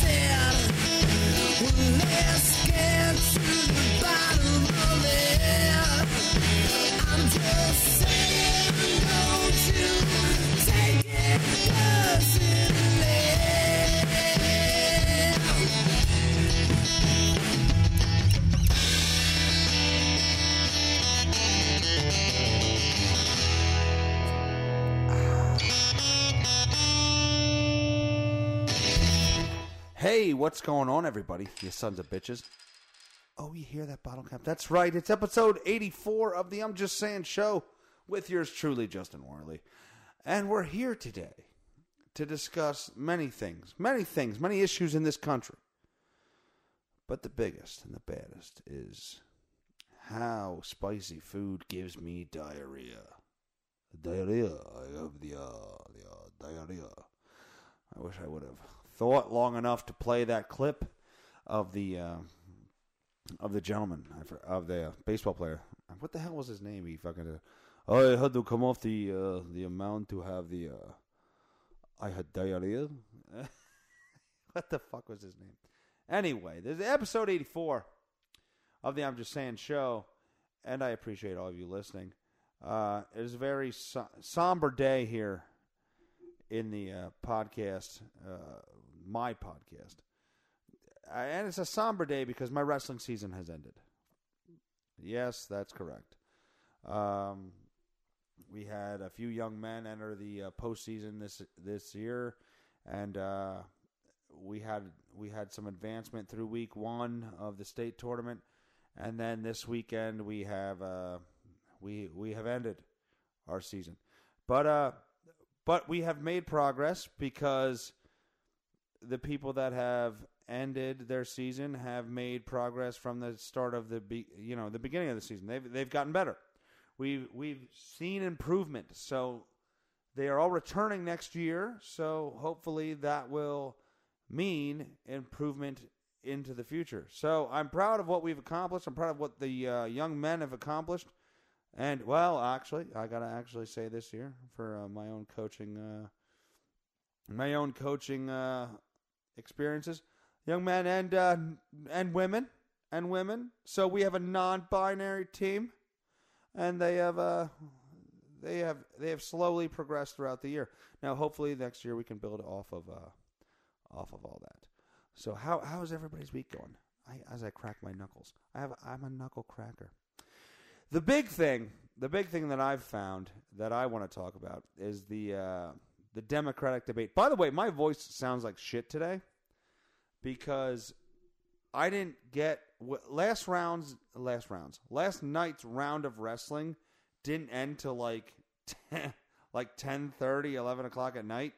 said, what's going on, everybody? You sons of bitches. Oh, you hear that bottle cap? That's right. It's episode 84 of the I'm Just Saying show with yours truly, Justin Werley. And we're here today to discuss many things, many things, many issues in this country. But the biggest and the baddest is how spicy food gives me diarrhea. Diarrhea. I have the, uh, the uh, diarrhea. I wish I would have thought long enough to play that clip of the uh, of the gentleman of the uh, baseball player. What the hell was his name? He fucking. Uh, I had to come off the uh, the amount to have the. Uh, I had diarrhea. what the fuck was his name? Anyway, there's episode 84 of the I'm Just Saying show, and I appreciate all of you listening. Uh, it is a very so- somber day here in the uh, podcast, my podcast. Uh, and it's a somber day because my wrestling season has ended. Yes, that's correct. Um, we had a few young men enter the uh, postseason this this year, and uh, we had we had some advancement through week one of the state tournament, and then this weekend we have uh, we we have ended our season, but uh, but we have made progress because the people that have ended their season have made progress from the start of the be, you know the beginning of the season. They've they've gotten better. We've we've seen improvement. So they are all returning next year. So hopefully that will mean improvement into the future. So I'm proud of what we've accomplished. I'm proud of what the uh, young men have accomplished. And well, actually, I gotta actually say this year for uh, my own coaching, uh, my own coaching uh, experiences, young men and uh, and women and women. So we have a non-binary team, and they have uh, they have they have slowly progressed throughout the year. Now, hopefully, next year we can build off of uh, off of all that. So how how is everybody's week going? I, as I crack my knuckles, I have I'm a knuckle cracker. The big thing, the big thing that I've found that I want to talk about is the uh, the Democratic debate. By the way, my voice sounds like shit today because I didn't get last rounds. Last rounds. Last night's round of wrestling didn't end till like 10, like 10, 30, 11 o'clock at night.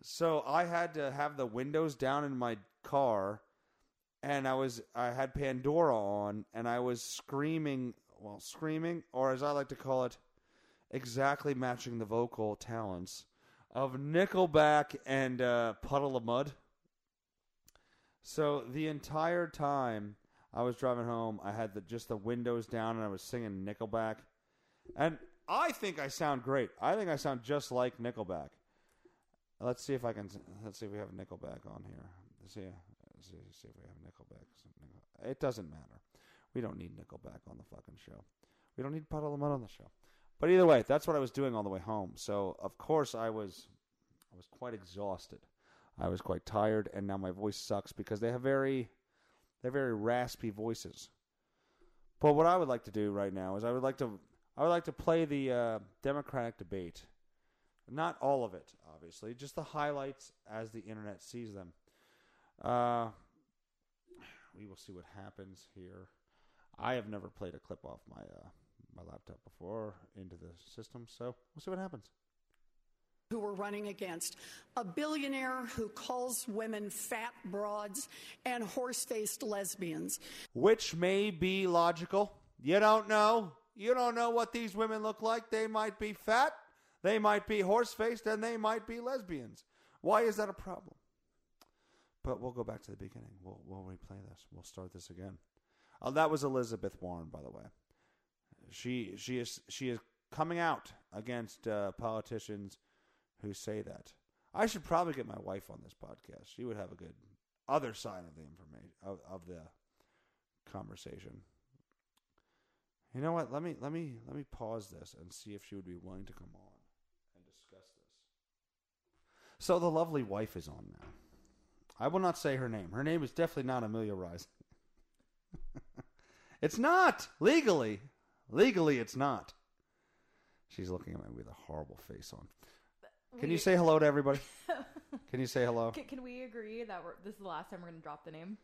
So I had to have the windows down in my car and I was I had Pandora on and I was screaming well screaming or as I like to call it exactly matching the vocal talents of Nickelback and uh, Puddle of Mudd. So the entire time I was driving home, I had the, just the windows down and I was singing Nickelback. And I think I sound great. I think I sound just like Nickelback. Let's see if I can. Let's see if we have Nickelback on here. Let's see, let's see, see if we have Nickelback. It doesn't matter. We don't need Nickelback on the fucking show. We don't need Puddle of Mudd on the show. But either way, that's what I was doing all the way home. So of course I was, I was quite exhausted. I was quite tired, and now my voice sucks because they have very, they're very raspy voices. But what I would like to do right now is I would like to, I would like to play the uh, Democratic debate. Not all of it, obviously, just the highlights as the internet sees them. Uh, we will see what happens here. I have never played a clip off my uh, my laptop before into the system, so we'll see what happens. who we're running against. A billionaire who calls women fat broads and horse faced lesbians. Which may be logical. You don't know. You don't know what these women look like. They might be fat, they might be horse faced, and they might be lesbians. Why is that a problem? But we'll go back to the beginning. We'll, we'll replay this. We'll start this again. Uh, that was Elizabeth Warren, by the way. She she is she is coming out against uh, politicians who say that. I should probably get my wife on this podcast. She would have a good other side of the information of, of the conversation. You know what? Let me let me let me pause this and see if she would be willing to come on and discuss this. So the lovely wife is on now. I will not say her name. Her name is definitely not Amelia Rise. it's not legally. Legally, it's not. She's looking at me with a horrible face on. Can We- you say hello to everybody? Can you say hello? Can, can we agree that we're, this is the last time we're going to drop the name?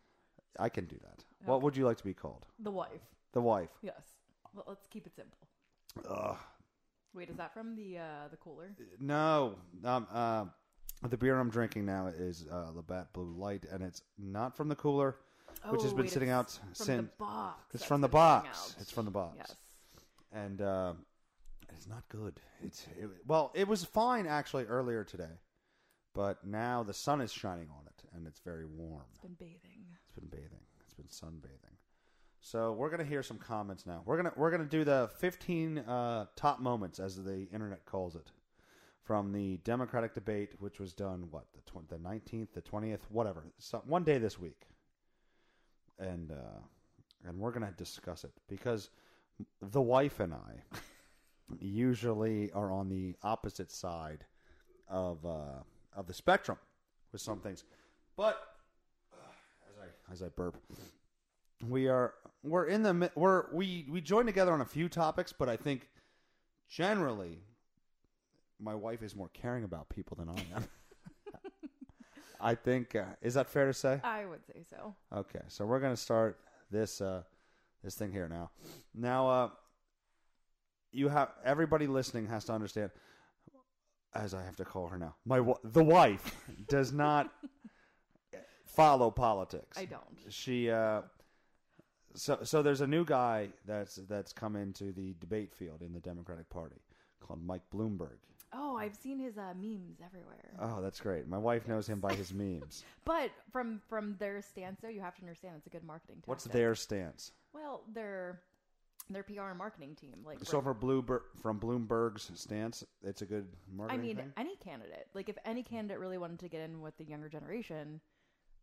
I can do that. What would you like to be called? The wife. The wife. Yes. Well, let's keep it simple. Ugh. Wait, is that from the uh, the cooler? No. Um, uh, the beer I'm drinking now is uh, Labatt Blue Light, and it's not from the cooler, which has Oh, been wait, sitting it's out from since. the box. It's from the box. It's from the box. Yes. And uh, it's not good. It's it, well, it was fine actually earlier today, but now the sun is shining on it, and it's very warm. It's been bathing. It's been bathing. It's been sunbathing. So we're gonna hear some comments now. We're gonna we're gonna do the 15 uh, top moments, as the internet calls it, from the Democratic debate, which was done what the tw- the 19th, the 20th, whatever, so, one day this week, and uh, and we're gonna discuss it because the wife and I usually are on the opposite side of uh, of the spectrum with some things, but as I as I burp. We are we're in the we're we we join together on a few topics, but I think generally my wife is more caring about people than I am. I think uh, is that fair to say? I would say so. Okay, so we're gonna start this uh, this thing here now. Now, uh, you have everybody listening has to understand, as I have to call her now, my the wife does not follow politics. I don't. She uh, so so there's a new guy that's that's come into the debate field in the Democratic Party called Mike Bloomberg. Oh, I've seen his uh, memes everywhere. Oh, that's great. My wife knows him by his memes. But from from their stance, though, you have to understand it's a good marketing tactic. What's their stance? Well, their their PR and marketing team, like So for Bloomberg, from Bloomberg's stance, it's a good I marketing mean, thing? any candidate. Like, if any candidate really wanted to get in with the younger generation,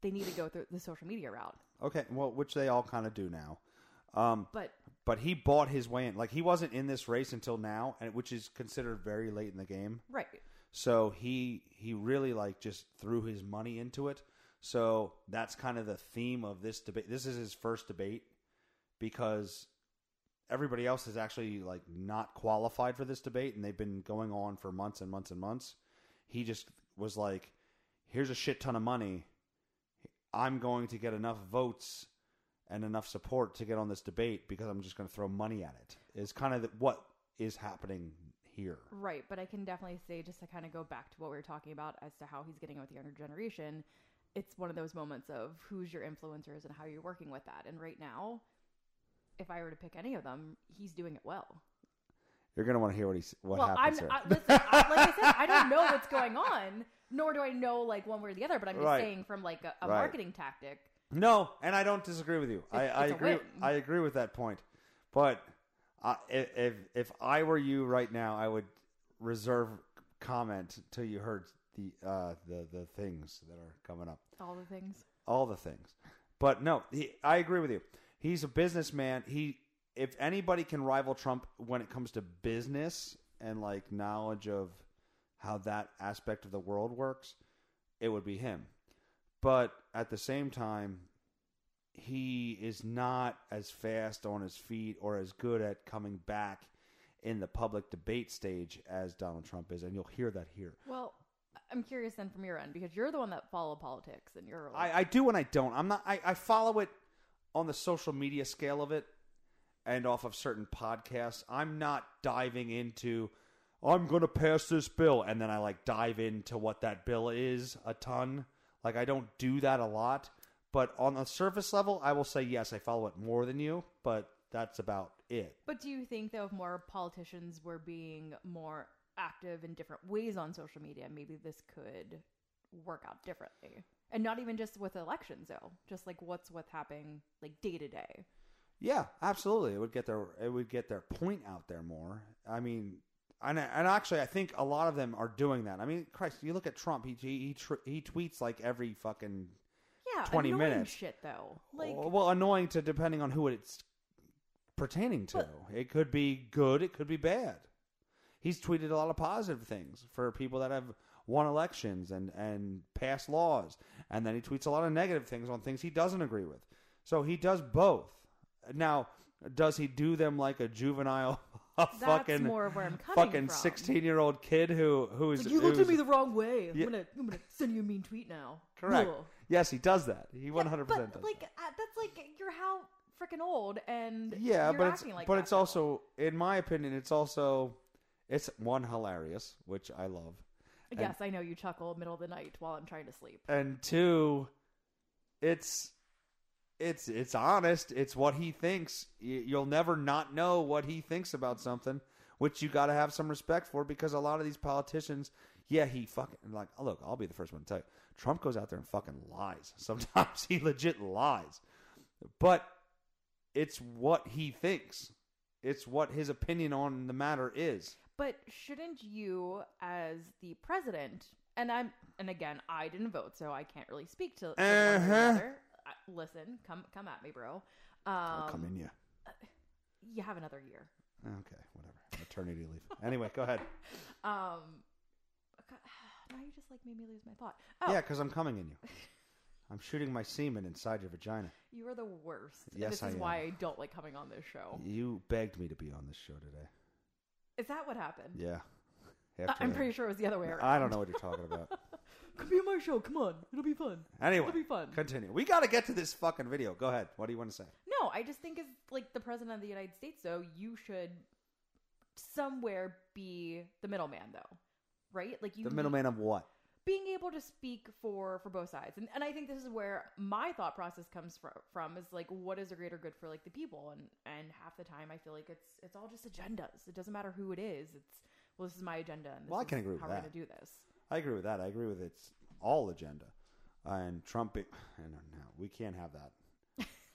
they need to go through the social media route. Okay, well, which they all kind of do now. Um, But but he bought his way in. Like he wasn't in this race until now, and which is considered very late in the game. right, So he he really like just threw his money into it. So that's kind of the theme of this debate. This is his first debate because everybody else is actually like not qualified for this debate and they've been going on for months and months and months. He just was like, "Here's a shit ton of money. I'm going to get enough votes and enough support to get on this debate because I'm just going to throw money at it." Is kind of the, what is happening here. right. But I can definitely say, just to kind of go back to what we were talking about as to how he's getting with the younger generation, it's one of those moments of who's your influencers and how you're working with that. And right now, if I were to pick any of them, he's doing it well. You're going to want to hear what he s- what well, I'm happens here. I, listen, I, like I said, I don't know what's going on, nor do I know like one way or the other. But I'm just Right. saying from like a, a Right. marketing tactic. No, and I don't disagree with you. I, It's- I it's a agree. win. I agree with that point. But if if if I were you right now, I would reserve comment till you heard the uh, the the things that are coming up, All the things. all the things. But no, he, I agree with you. He's a businessman. He if anybody can rival Trump when it comes to business and like knowledge of how that aspect of the world works, it would be him. But at the same time, he is not as fast on his feet or as good at coming back in the public debate stage as Donald Trump is, and you'll hear that here. Well, I'm curious then from your end because you're the one that follow politics and you're I, I do and I don't. I'm not. I, I follow it on the social media scale of it, and off of certain podcasts. I'm not diving into. I'm going to pass this bill, and then I like dive into what that bill is a ton. Like I don't do that a lot, but on the surface level, I will say yes, I follow it more than you, but that's about it. But do you think though if more politicians were being more active in different ways on social media, maybe this could work out differently? And not even just with elections though, just like what's what's happening like day to day. Yeah, absolutely. It would get their it would get their point out there more. I mean, and and actually, I think a lot of them are doing that. I mean, Christ, you look at Trump. He he he, tweets like every fucking yeah, 20 annoying minutes. shit though. Like oh, well, annoying to depending on who it's pertaining to. it could be good, it could be bad. He's tweeted a lot of positive things for people that have won elections and and passed laws, and then he tweets a lot of negative things on things he doesn't agree with. So he does both. Now, does he do them like a juvenile, a fucking more where I'm coming fucking from. sixteen year old kid who who's you looked who's- at me the wrong way. I'm Yeah. gonna I'm gonna send you a mean tweet now. correct? Ugh. Yes, he does that. He one hundred But percent does. like that. uh, that's like you're how freaking old and Yeah, you're but it's like but it's now. also, in my opinion, it's also it's one hilarious, which I love, yes, I know you chuckle middle of the night while I'm trying to sleep. and two, it's it's it's honest. It's what he thinks. You'll never not know what he thinks about something, which you got to have some respect for because a lot of these politicians, yeah, he fucking like look. I'll be the first one to tell you, Trump goes out there and fucking lies. Sometimes he legit lies, but it's what he thinks. It's what his opinion on the matter is. But shouldn't you, as the president, and I'm, and again, I didn't vote, so I can't really speak to, to one or the Uh-huh. other. Uh, Listen, come, come at me, bro. Um, I'll come in you. You have another year. Okay, whatever. Maternity leave. Anyway, go ahead. Um, God, now you just like made me lose my thought. Oh, Yeah, because I'm coming in you. I'm shooting my semen inside your vagina. you are the worst. Yes, this I is am. why I don't like coming on this show. You begged me to be on this show today. Is that what happened? Yeah. After I'm that- pretty sure it was the other way around. I don't know what you're talking about. Come be on my show. Come on, it'll be fun. Anyway, it'll be fun. continue. We got to get to this fucking video. Go ahead. What do you want to say? No, I just think as like the president of the United States, though, you should somewhere be the middleman, though, right? Like you The middleman of what? Being able to speak for for both sides, and and I think this is where my thought process comes from. From is like, what is a greater good for like the people, and and half the time I feel like it's it's all just agendas. It doesn't matter who it is. It's well, this is my agenda, and this Well, I is can agree with how we're that. gonna do this. I agree with that. I agree with it's all agenda. And Trump, be- don't know. We can't have that.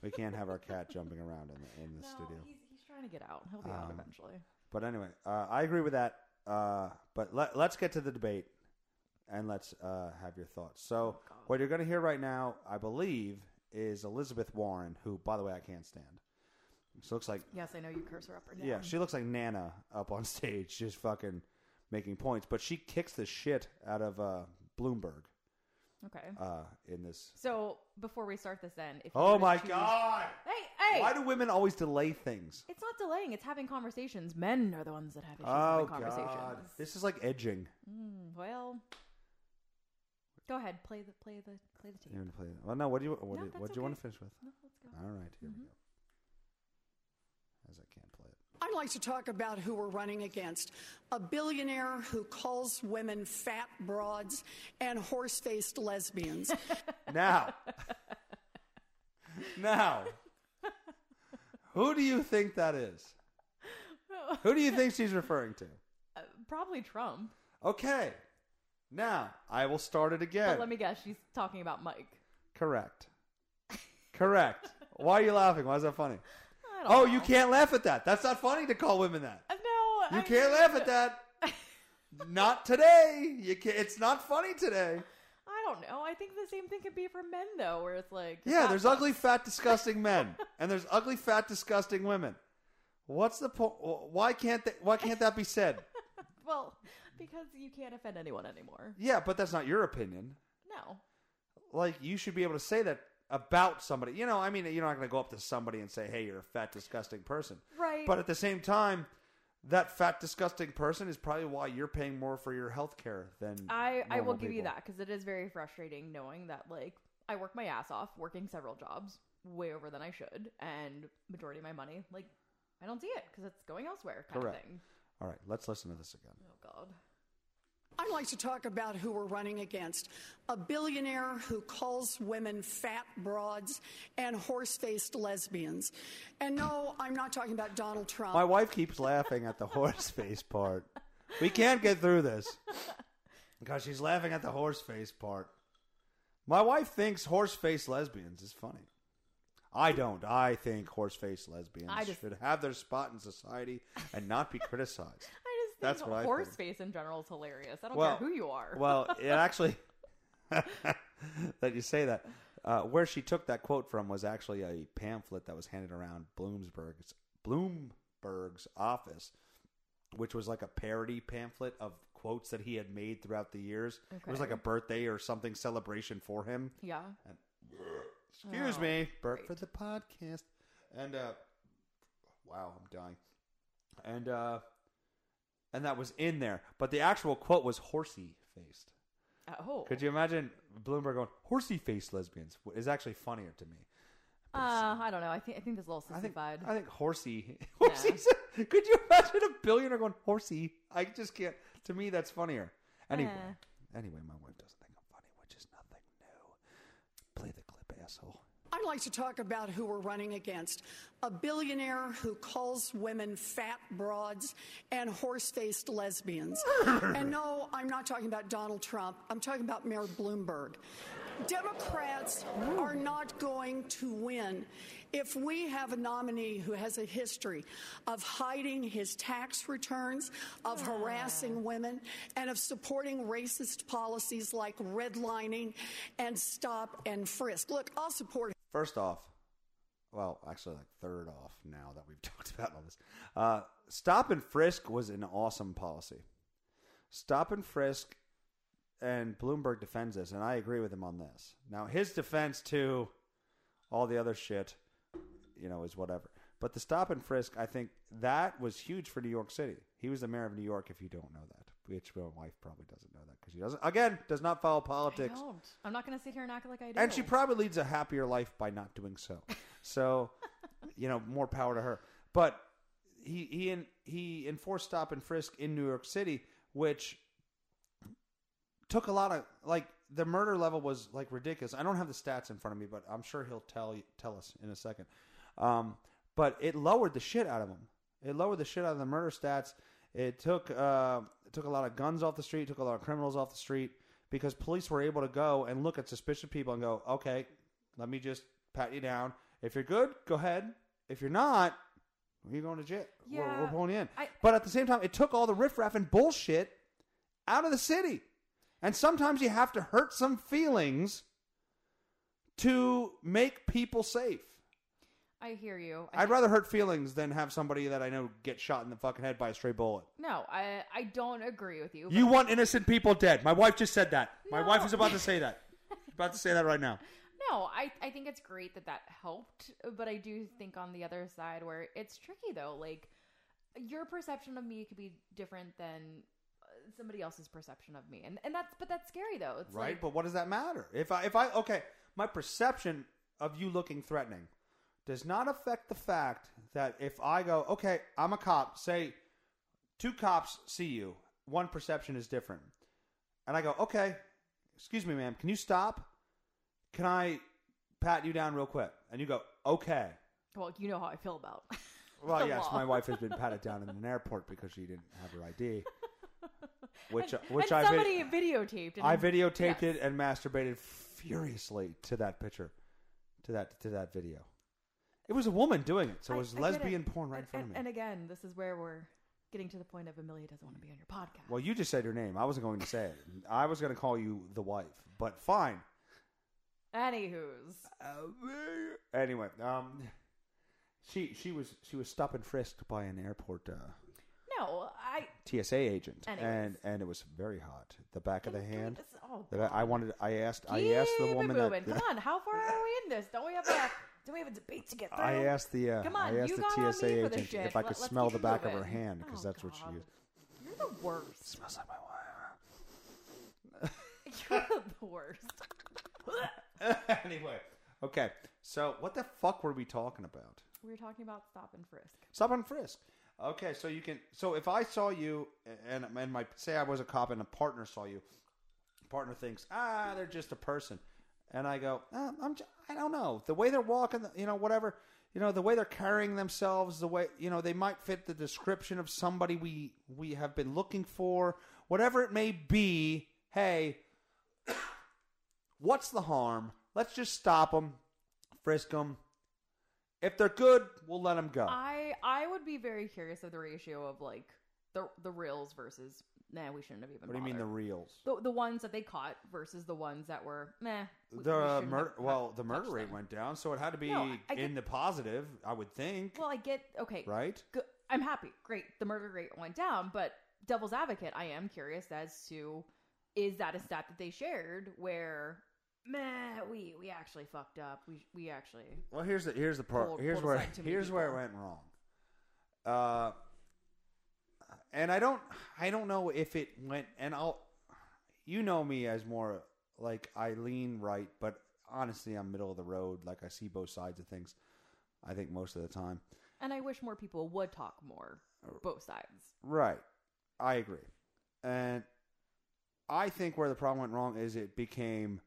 We can't have our cat jumping around in the, in the No, studio. he's he's trying to get out. He'll be out Um, eventually. But anyway, uh, I agree with that. Uh, but let, let's get to the debate and let's uh, have your thoughts. So, Oh, what you're going to hear right now, I believe, is Elizabeth Warren, who, by the way, I can't stand. She looks like, Yes, I know you curse her up or down. yeah, she looks like Nana up on stage, just fucking making points. But she kicks the shit out of uh, Bloomberg okay. uh, in this. So before we start this, then, if Oh my choose- god! Hey, hey! Why do women always delay things? It's not delaying; it's having conversations. Men are the ones that have issues Oh having conversations. god! This is like edging. Mm, well, go ahead, play the play the play the tape. You want to play? Well, no. What do you what, No, do, that's what do you want to finish with? No, let's go. All right, here Mm-hmm. we go. As I can't play it. I'd like to talk about who we're running against. A billionaire who calls women fat broads and horse faced lesbians. Now, now, who do you think that is? Who do you think she's referring to? Uh, probably Trump. Okay. Now, I will start it again. But let me guess, she's talking about Mike. Correct. Correct. Why are you laughing? Why is that funny? I don't Oh, know. you can't laugh at that. That's not funny to call women that. Uh, no, You I can't laugh at that. Not today. You can't, it's not funny today. I don't know. I think the same thing could be for men, though, where it's like Yeah, there's fucks. ugly, fat, disgusting men, and there's ugly, fat, disgusting women. What's the point? Why can't they, Why can't that be said? Well, because you can't offend anyone anymore. Yeah, but that's not your opinion. No. Like you should be able to say that about somebody. You know, I mean, you're not going to go up to somebody and say, "Hey, you're a fat, disgusting person." Right. But at the same time, that fat, disgusting person is probably why you're paying more for your health care than I, I will give you that because it is very frustrating knowing that like I work my ass off working several jobs way over than I should and majority of my money like I don't see it because it's going elsewhere kind Correct. of thing. All right, let's listen to this again. Oh God. I'd like to talk about who we're running against. A billionaire who calls women fat broads and horse faced lesbians. And no, I'm not talking about Donald Trump. My wife keeps laughing at the horse face part. We can't get through this because she's laughing at the horse face part. My wife thinks horse face lesbians is funny. I don't. I think horse face lesbians I just- should have their spot in society and not be criticized. I just That's what I horse think. face in general is hilarious. I don't Well, care who you are. Well, it actually that you say that. Uh, where she took that quote from was actually a pamphlet that was handed around Bloomsburg's Bloomberg's office, which was like a parody pamphlet of quotes that he had made throughout the years. It was like a birthday or something celebration for him. Yeah. Excuse Oh, me, Bert for the podcast. And uh wow, I'm dying. And uh and that was in there, but the actual quote was horsey faced. Oh. Could you imagine Bloomberg going horsey faced lesbians? Is actually funnier to me. Uh, I don't know. I think I think this is a little I think sissified. I think horsey. horsey Could you imagine a billionaire going horsey? I just can't. To me, that's funnier. Anyway, Eh. anyway, my wife doesn't think I'm funny, which is nothing new. Play the clip, asshole. I'd like to talk about who we're running against. A billionaire who calls women fat broads and horse faced lesbians. and no, I'm not talking about Donald Trump. I'm talking about Mayor Bloomberg. Democrats are not going to win if we have a nominee who has a history of hiding his tax returns, of ah. harassing women, and of supporting racist policies like redlining and stop and frisk. Look, I'll support First off, well, actually, like third off now that we've talked about all this. Uh, stop and frisk was an awesome policy. Stop and frisk, and Bloomberg defends this, and I agree with him on this. Now, his defense to all the other shit, you know, is whatever. But the stop and frisk, I think that was huge for New York City. He was the mayor of New York, if you don't know that. Which my wife probably doesn't know that because she doesn't. Again, does not follow I politics. don't. I'm not going to sit here and act like I do. And she probably leads a happier life by not doing so. So, you know, more power to her. But he he en- he enforced stop and frisk in New York City, which took a lot of like the murder level was like ridiculous. I don't have the stats in front of me, but I'm sure he'll tell tell us in a second. Um, but it lowered the shit out of them. It lowered the shit out of the murder stats. It took uh, it took a lot of guns off the street. Took a lot of criminals off the street because police were able to go and look at suspicious people and go, okay, let me just pat you down. If you're good, go ahead. If you're not, you're going to jail. We're, we're pulling you in. I- but at the same time, it took all the riffraff and bullshit out of the city. And sometimes you have to hurt some feelings to make people safe. I hear you. I I'd rather hurt feelings than have somebody that I know get shot in the fucking head by a stray bullet. No, I I don't agree with you. You want innocent people dead. My wife just said that. My No. wife is about to say that. about to say that right now. No, I, I think it's great that that helped, but I do think on the other side where it's tricky though, like your perception of me could be different than uh, somebody else's perception of me, and and that's but that's scary though. It's right? like but what does that matter? If I if I okay, my perception of you looking threatening does not affect the fact that if I go, okay, I'm a cop, say two cops see you, one perception is different. And I go, okay, excuse me, ma'am, can you stop? Can I pat you down real quick? And you go, okay. well, you know how I feel about. Well, yes, law. my wife has been patted down in an airport because she didn't have her ID. Which, and, which and I vid- somebody videotaped. And I videotaped yes. it and masturbated furiously to that picture, to that to that video. It was a woman doing it, so it was I lesbian it. porn right in front and, of me. and again, this is where we're getting to the point of Amelia doesn't want to be on your podcast. well, you just said your name. I wasn't going to say it. I was going to call you the wife, but fine. Anywho's, Anyway, um, she she was she was stopped and frisked by an airport uh, no, I. TSA agent, Anyways. and and it was very hot. The back of the hand. oh, The I wanted. I asked. I asked the woman that. Come on, how far are we in this? Don't we have a don't we have a debate to get through? I asked the uh, Come on, I asked you the got on TSA me for this agent shit. if I Let- could let's smell keep the it back of her moving. hand because Oh, that's what she used. You're the worst. Smells like my wife. You're the worst. anyway, okay. So what the fuck were we talking about? We were talking about stop and frisk. Stop and frisk. Okay, so you can. So if I saw you and and my say I was a cop and a partner saw you, partner thinks ah they're just a person, and I go ah, I'm j- I don't know the way they're walking, you know whatever. You know the way they're carrying themselves, the way you know they might fit the description of somebody we we have been looking for, whatever it may be. Hey, what's the harm? Let's just stop them, frisk them. If they're good, we'll let them go. I I would be very curious of the ratio of like the the reals versus nah, we shouldn't have even. What do you mean the bothered." reels? the the ones that they caught versus the ones that were meh? we- we The shouldn't murder, well, the murder touched rate them. went down, so it had to be No, I- I in get- the positive. I would think, Well, I get okay. right? Good. I'm happy. Great. The murder rate went down, but devil's advocate, I am curious as to is that a stat that they shared where meh, we we actually fucked up. We we actually Well, here's the here's the part. Pulled- Here's pulled where aside too many here's where it people. went wrong. Uh, and I don't I don't know if it went. And I'll, you know me as more like I lean right, but honestly, I'm middle of the road. Like I see both sides of things. I think most of the time. and I wish more people would talk more both sides. Right. I agree. And I think where the problem went wrong is it became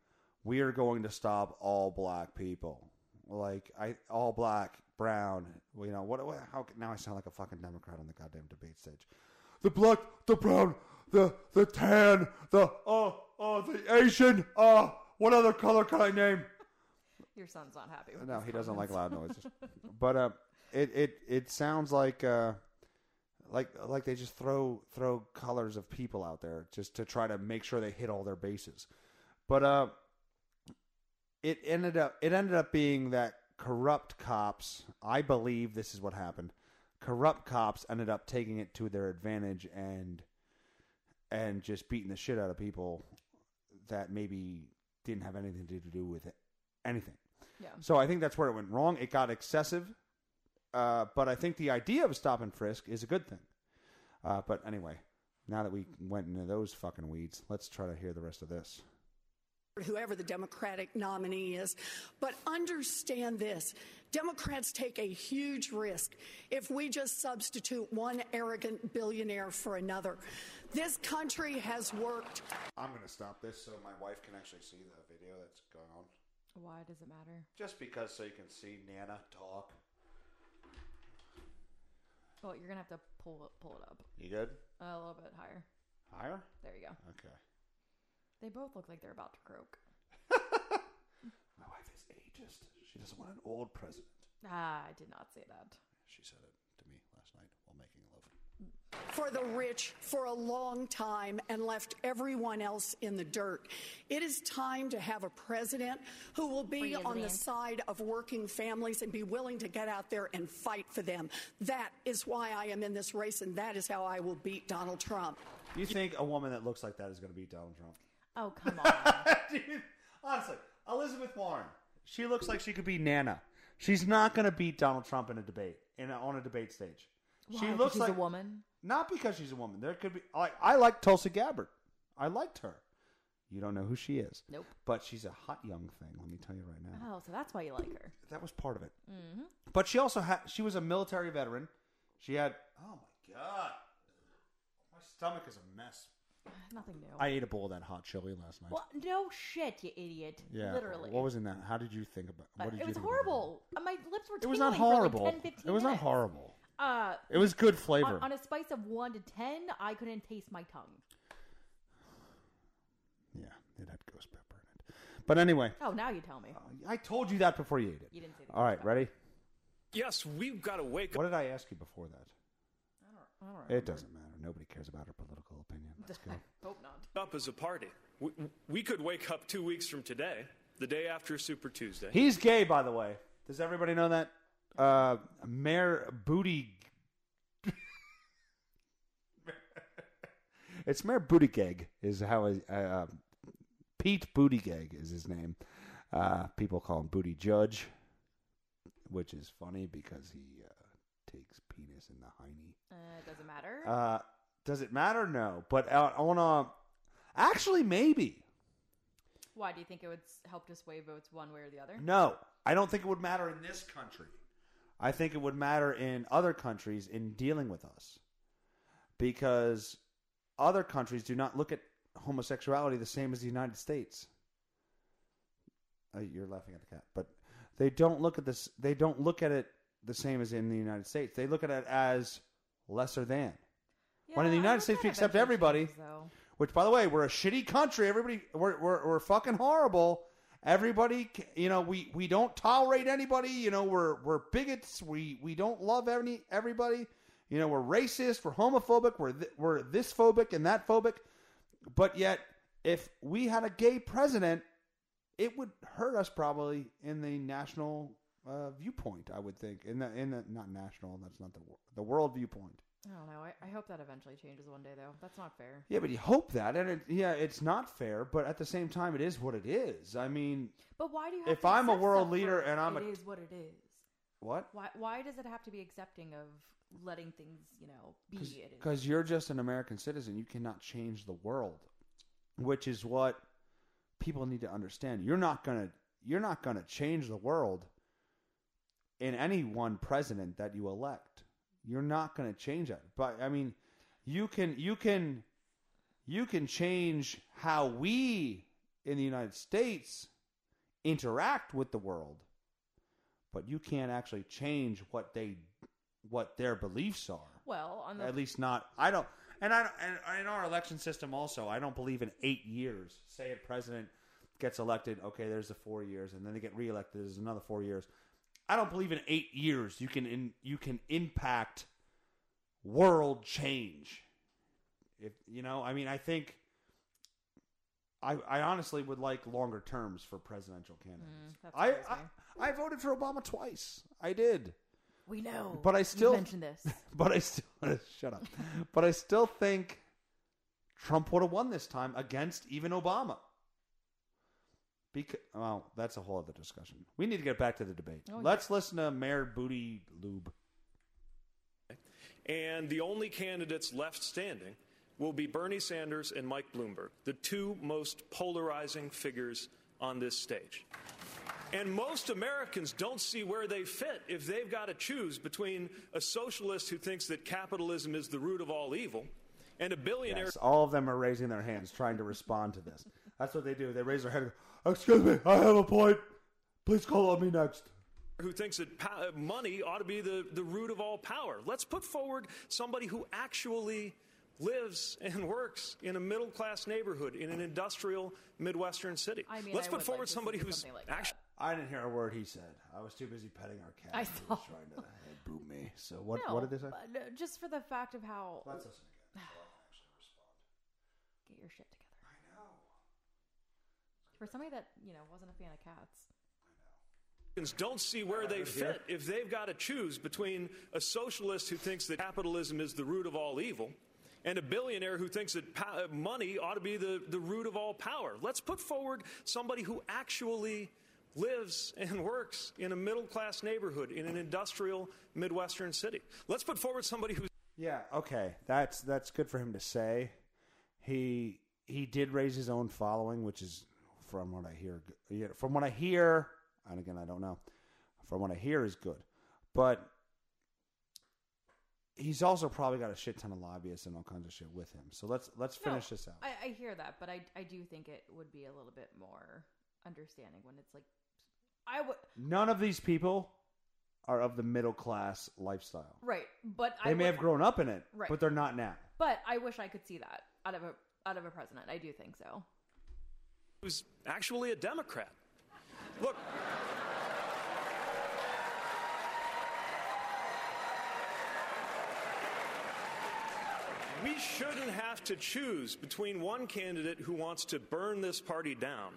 we are going to stop all black people. Like I all black, brown, you know, what, what how now I sound like a fucking democrat on the goddamn debate stage. The black, the brown, the the tan, the oh oh the Asian, oh what other color can I name? Your son's not happy. With No, these he doesn't like comments. loud noises. but uh, it it it sounds like uh, like like they just throw throw colors of people out there just to try to make sure they hit all their bases. But uh, it ended up it ended up being that corrupt cops. I believe this is what happened. Corrupt cops ended up taking it to their advantage and and just beating the shit out of people that maybe didn't have anything to do with it, anything. Yeah. So I think that's where it went wrong. It got excessive, uh, but I think the idea of stop and frisk is a good thing. Uh, but anyway, now that we went into those fucking weeds, let's try to hear the rest of this. Whoever the Democratic nominee is. But understand this Democrats take a huge risk if we just substitute one arrogant billionaire for another. This country has worked I'm going to stop this so my wife can actually see the video that's going on. Why does it matter? Just because so you can see Nana talk. Well, you're gonna have to pull it pull it up You good? a little bit higher. Higher? There you go. Okay. They both look like they're about to croak. My wife is ageist. She doesn't want an old president. Ah, I did not say that. She said it to me last night while making love. for the rich for a long time and left everyone else in the dirt. It is time to have a president who will be on the side of working families and be willing to get out there and fight for them. That is why I am in this race, and that is how I will beat Donald Trump. You think a woman that looks like that is going to beat Donald Trump? Oh come on. Dude, honestly, Elizabeth Warren, she looks like she could be Nana. She's not going to beat Donald Trump in a debate in a, on a debate stage. She looks She's like a woman. Not because she's a woman. There could be. Like I like Tulsi Gabbard. I liked her. You don't know who she is. Nope. But she's a hot young thing. Let me tell you right now. Oh, so that's why you like her. That was part of it. Mm-hmm. But she also had. She was a military veteran. She had. Oh my god. My stomach is a mess. Nothing new. I ate a bowl of that hot chili last night. well, no shit, you idiot. Yeah. Literally. What was in that? How did you think about? Uh, What did it you was think about horrible. Uh, My lips were It was not tingling for horrible. Like 10, 15 it was not minutes. horrible. Uh, It was good flavor. on, on a spice of 1 to 10, I couldn't taste my tongue. yeah, it had ghost pepper in it. But anyway, Oh, now you tell me. I told you that before you ate it. You didn't say the All right, ready? Yes, we've got to wake up. What did I ask you before that? I don't know. It doesn't matter. Nobody cares about our political opinion. Let's go. Hope not. up as a party. We, we could wake up two weeks from today, the day after Super Tuesday. He's gay, by the way. Does everybody know that? Uh, Mayor Booty. it's Mayor Buttigieg is how his, uh, Pete Buttigieg is his name. Uh, people call him Booty Judge, which is funny because he uh, takes penis in the hiney. Uh, it doesn't matter. Uh, does it matter? No, but uh, on a actually maybe Why do you think it would help to sway votes one way or the other? no. I don't think it would matter in this country. I think it would matter in other countries in dealing with us because other countries do not look at homosexuality the same as the United States. Uh, you're laughing at the cat, but they don't look at this. They don't look at it the same as in the United States. They look at it as lesser than. When in the United States we accept everybody, though. which by the way, we're a shitty country. Everybody, we're we're, we're fucking horrible. Everybody, you know, we, we don't tolerate anybody. You know, we're we're bigots. We we don't love any everybody. You know, we're racist, we're homophobic, we're th- we're this phobic and that phobic, but yet if we had a gay president, it would hurt us probably in the national uh, viewpoint. I would think in the in the not national. That's not the the world viewpoint. I don't know. I, I hope that eventually changes one day, though. That's not fair. Yeah, but you hope that, and it, yeah, it's not fair. But at the same time, it is what it is. I mean, But why do you? Have If to I'm a accept world stuff leader and I'm it a- is what it is. what? Why? Why does it have to be accepting of letting things, you know, be? It is. Because you're just an American citizen, you cannot change the world, which is what people need to understand. You're not gonna you're not gonna change the world in any one president that you elect. You're not gonna change that. But I mean, you can you can you can change how we in the United States interact with the world, but you can't actually change what they what their beliefs are. Well, on the at least not i don't and i and in our election system also i don't believe in eight years. Say a president gets elected okay there's the four years and then they get reelected there's another four years i don't believe in eight years you can in, you can impact world change if you know i mean i think I, I honestly would like longer terms for presidential candidates. Mm, I, I. I voted for Obama twice. I did. we know, But I still- mentioned this. But I still shut up. But I still think Trump would have won this time against even Obama. Because well, that's a whole other discussion. We need to get back to the debate. Oh, Let's listen to Mayor Booty Lube. And the only candidates left standing will be Bernie Sanders and Mike Bloomberg, the two most polarizing figures on this stage. And most Americans don't see where they fit if they've got to choose between a socialist who thinks that capitalism is the root of all evil and a billionaire Yes, all of them are raising their hands, trying to respond to this. That's what they do. They raise their head. and go, Excuse me, I have a point. Please call on me next. who thinks that pa- money ought to be the, the root of all power. Let's put forward somebody who actually lives and works in a middle class neighborhood in an industrial Midwestern city. I mean, Let's I put forward like somebody who's like actually. I didn't hear a word he said. I was too busy petting our cat. I He saw. was trying to uh, boo me. So what? no, what did they say? uh, just for the fact of how Let's listen again. so I can actually respond. get your shit together. I know. For somebody that you know wasn't a fan of cats. Don't see where they fit if they've got to choose between a socialist who thinks that capitalism is the root of all evil and a billionaire who thinks that pa- uh, money ought to be the, the root of all power. Let's put forward somebody who actually lives and works in a middle class neighborhood in an industrial Midwestern city. Let's put forward somebody who's Yeah, okay. That's that's good for him to say. He he did raise his own following, which is from what I hear from what I hear, and again I don't know. From what I hear is good. But he's also probably got a shit ton of lobbyists and all kinds of shit with him. So let's let's finish No, this out. I, I hear that, but I I do think it would be a little bit more understanding when it's like I would None of these people are of the middle class lifestyle. right, but They I may would- have grown up in it, Right. but they're not now. But I wish I could see that out of a out of a president. I do think so. Who's actually a Democrat. Look. We shouldn't have to choose between one candidate who wants to burn this party down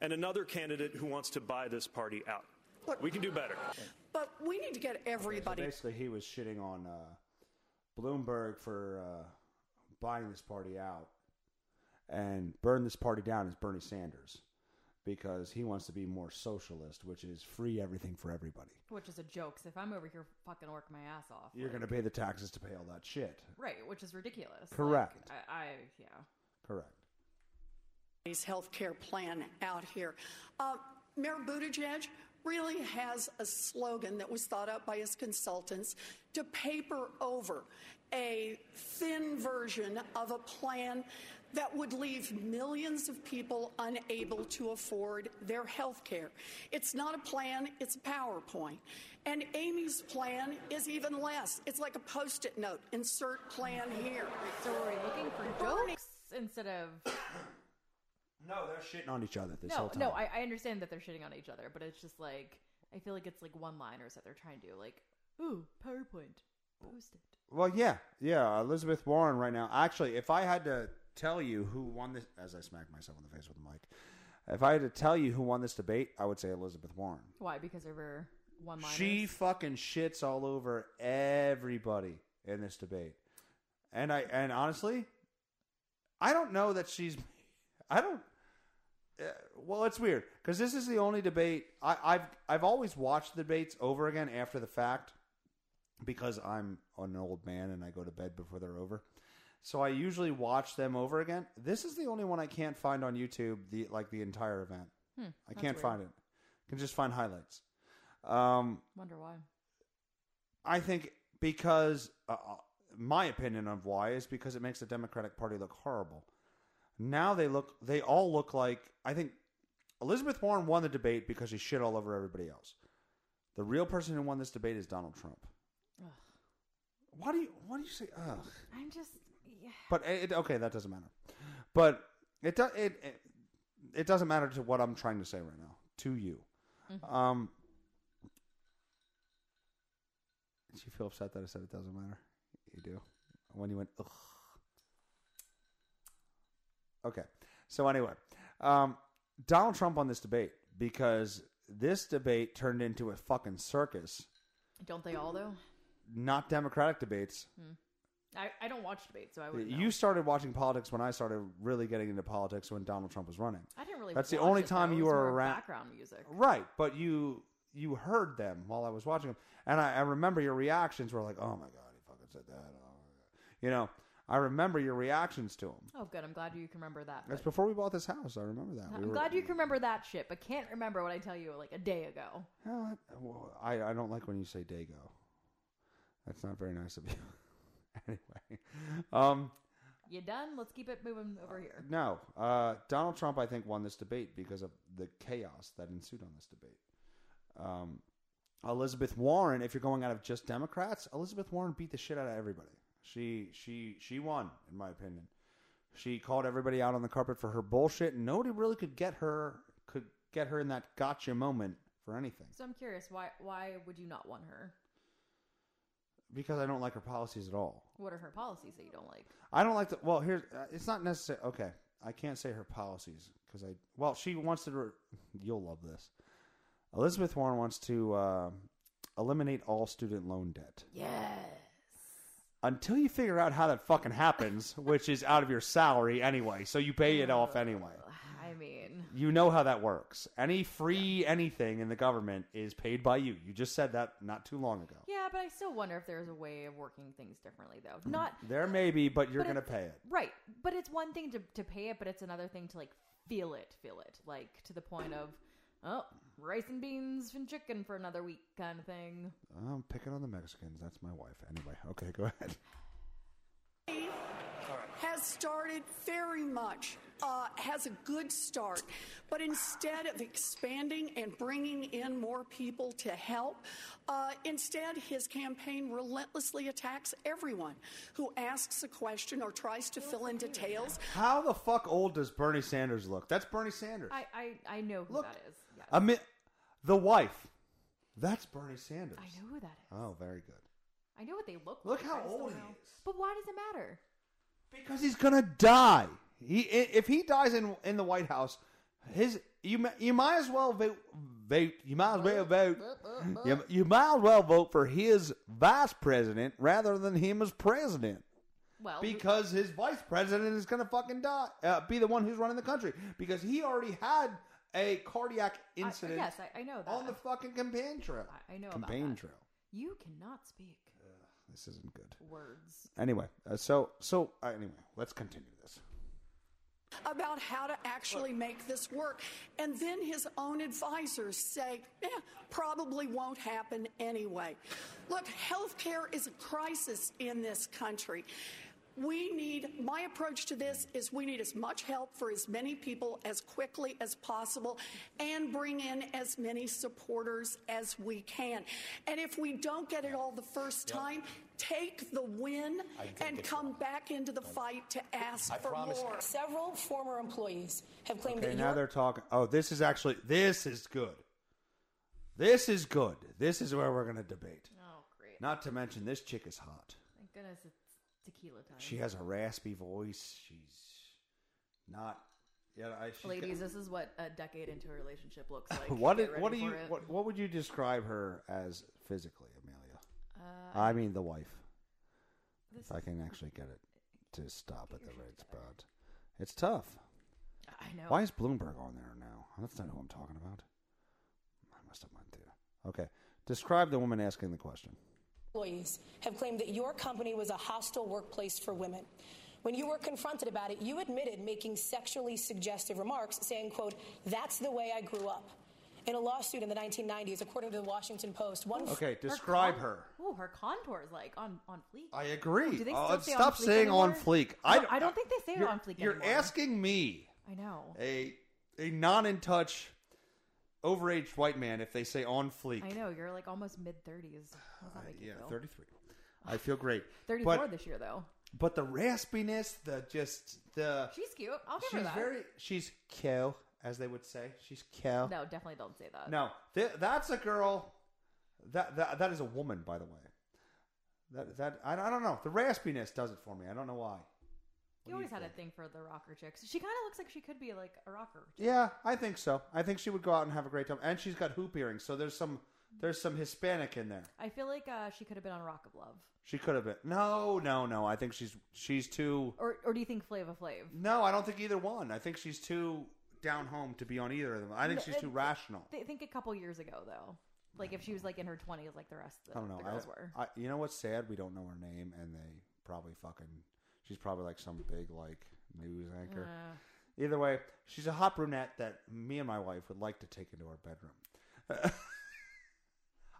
and another candidate who wants to buy this party out. Look, We can do better. But we need to get So everybody basically, he was shitting on uh, Bloomberg for uh, buying this party out, and burn this party down is Bernie Sanders because he wants to be more socialist, which is free everything for everybody. Which is a joke. 'cause if I'm over here fucking working my ass off, You're like- going to pay the taxes to pay all that shit. right, which is ridiculous. Like, Correct. I, I yeah. Correct. His health care plan out here. Uh, Mayor Buttigieg really has a slogan that was thought up by his consultants to paper over a thin version of a plan that would leave millions of people unable to afford their health care. It's not a plan, it's a PowerPoint. And Amy's plan is even less. It's like a post it note insert plan here. So we're looking for Bernie- jokes instead of No, they're shitting on each other this whole no, time. no? I, I understand that they're shitting on each other, but it's just like I feel like it's like one liners that they're trying to do. Like, ooh, PowerPoint. Post it. Well, yeah, yeah. Elizabeth Warren right now. Actually, if I had to tell you who won this, as I smack myself in the face with the mic, if I had to tell you who won this debate, I would say Elizabeth Warren. Why? Because of her one line. She fucking shits all over everybody in this debate, and I and honestly, I don't know that she's. I don't. Uh, well, it's weird because this is the only debate I, I've I've always watched the debates over again after the fact because I'm an old man and I go to bed before they're over. So I usually watch them over again. This is the only one I can't find on YouTube the like the entire event. I Hmm, that's can't weird. find it. I can just find highlights. Um, Wonder why. I think because uh, uh, my opinion of why is because it makes the Democratic Party look horrible. Now they look, they all look like. I think Elizabeth Warren won the debate because she shit all over everybody else. The real person who won this debate is Donald Trump. Ugh. Why do you? Why do you say ugh? I'm just. Yeah. But it, okay, that doesn't matter. But it does. It, it it doesn't matter to what I'm trying to say right now to you. Um, did you feel upset that I said it doesn't matter? You do. When you went ugh. Okay. So anyway, um, Donald Trump on this debate because this debate turned into a fucking circus. Don't they all though? Not Democratic debates. I, I don't watch debates, so I wouldn't know. You started watching politics when I started really getting into politics when Donald Trump was running. I didn't really. That's the only it, time though. you were around- Background music. Right, but you you heard them while I was watching them, and I, I remember your reactions were like, "Oh my god, he fucking said that." Oh my god. You know, I remember your reactions to him. Oh, good. I'm glad you can remember that. That's before we bought this house. I remember that. I'm We were- glad you can remember that shit, but can't remember what I tell you like a day ago. Well, I I don't like when you say Dago. That's not very nice of you. anyway, um, You done? Let's keep it moving over here. no, uh, Donald Trump, I think, won this debate because of the chaos that ensued on this debate. Um, Elizabeth Warren, if you're going out of just Democrats, Elizabeth Warren beat the shit out of everybody. She she she won, in my opinion. She called everybody out on the carpet for her bullshit, and nobody really could get her could get her in that gotcha moment for anything. So I'm curious, why why would you not want her? Because I don't like her policies at all. What are her policies that you don't like? I don't like the. Well, here's. Uh, it's not necessary. Okay, I can't say her policies because I. Well, she wants to. Re- you'll love this. Elizabeth Warren wants to uh, eliminate all student loan debt. Yes. Until you figure out how that fucking happens, which is out of your salary anyway, so you pay it off anyway. I mean, You know how that works. Any free anything in the government is paid by you. You just said that not too long ago. yeah, but I still wonder if there's a way of working things differently, though. Not There may be, but you're going to pay it. right, but it's one thing to to pay it, but it's another thing to like feel it, feel it, like to the point of, oh, rice and beans and chicken for another week, kind of thing. Oh, I'm picking on the Mexicans. That's my wife. Anyway, okay, go ahead. Has started very much, uh, has a good start. But instead of expanding and bringing in more people to help, uh, instead his campaign relentlessly attacks everyone who asks a question or tries to fill in details. How the fuck old does Bernie Sanders look? That's Bernie Sanders. I I, I know who Look, that is. Yes. I mean, the wife. That's Bernie Sanders. I know who that is. Oh, very good. I know what they look Look like. Look how I just don't old he know. is. But why does it matter? Because he's gonna die. He if he dies in in the White House, his you you might as well vote. vote you might as well vote. You, you might as well vote for his vice president rather than him as president. Well, because his vice president is going to fucking die, uh, be the one who's running the country because he already had a cardiac I- incident yes, I, I know that. on the fucking campaign trail. I- I know about campaign that. trail. you cannot speak This isn't good. words. Anyway, uh, so so uh, anyway, let's continue this. about how to actually make this work. And then his own advisors say, eh, probably won't happen anyway. Look, healthcare is a crisis in this country. We need, my approach to this is we need as much help for as many people as quickly as possible and bring in as many supporters as we can. And if we don't get it all the first time, take the win and come back into the fight to ask for more. Several former employees have claimed Okay, that now they're talking. Oh, this is actually this is good. This is good. This is where we're going to debate. Oh, great. Not to mention, this chick is hot. Thank goodness it's tequila time. She has a raspy voice. She's not. Yeah, I. she's Ladies, got- this is what a decade into a relationship looks like. what? What do you? What, what would you describe her as physically, Amelia? Uh, I mean, the wife. If I can actually get it to stop at the right spot. It's tough. I know. Why is Bloomberg on there now? That's not who I'm talking about. I must have meant to. Okay. Describe the woman asking the question. employees have claimed that your company was a hostile workplace for women. When you were confronted about it, you admitted making sexually suggestive remarks, saying, quote, that's the way I grew up. In a lawsuit in the 1990s, according to the Washington Post, one Okay, Her describe con- her. Ooh, her contours like on on fleek. I agree. Do they Uh, still say on stop fleek saying on anymore? fleek. No, I don't think they say it on fleek You're anymore. asking me, I know. a a non in touch, overaged white man, if they say on fleek. I know. You're like almost mid thirties. How does that make you Yeah, feel? 33. I feel great. Thirty four But, this year though. but the raspiness, the just the She's cute. I'll give she's her that. very she's cute, as they would say. She's cute. No, definitely don't say that. No, th- that's a girl. That, that that is a woman, by the way. That that I, I don't know. The raspiness does it for me. I don't know why. you always had a thing for the rocker chicks. She kind of looks like she could be like a rocker. Chick. Yeah, I think so. I think she would go out and have a great time. And she's got hoop earrings, so there's some there's some Hispanic in there. I feel like uh, she could have been on Rock of Love. She could have been. No, no, no. I think she's she's too. Or or do you think Flava Flav? No, I don't think either one. I think she's too down home to be on either of them. I think she's too rational. Th- think a couple years ago though. Like if she was like in her twenties, like the rest of the, I don't know. the girls were. I, I, you know what's sad? We don't know her name, and they probably fucking. She's probably like some big like news anchor. Uh, Either way, she's a hot brunette that me and my wife would like to take into our bedroom.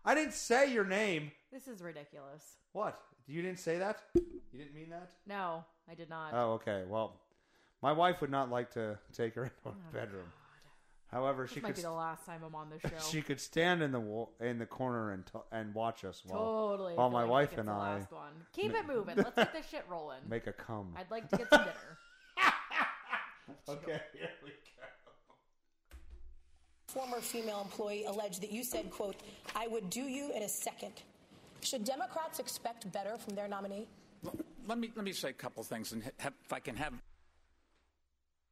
I didn't say your name. this is ridiculous. What? You didn't say that? You didn't mean that? No, I did not. Oh, okay. Well, my wife would not like to take her into our oh, bedroom. However, Oh, this she might could be the last time I'm on this show. she could stand in the wall, in the corner and t- and watch us while totally. while my like wife and I last one. Keep it moving. Let's get this shit rolling. make a cum. I'd like to get some dinner. Okay, here we go. former female employee alleged that you said, quote, I would do you in a second. Should Democrats expect better from their nominee? Let me let me say a couple things, and ha- if I can have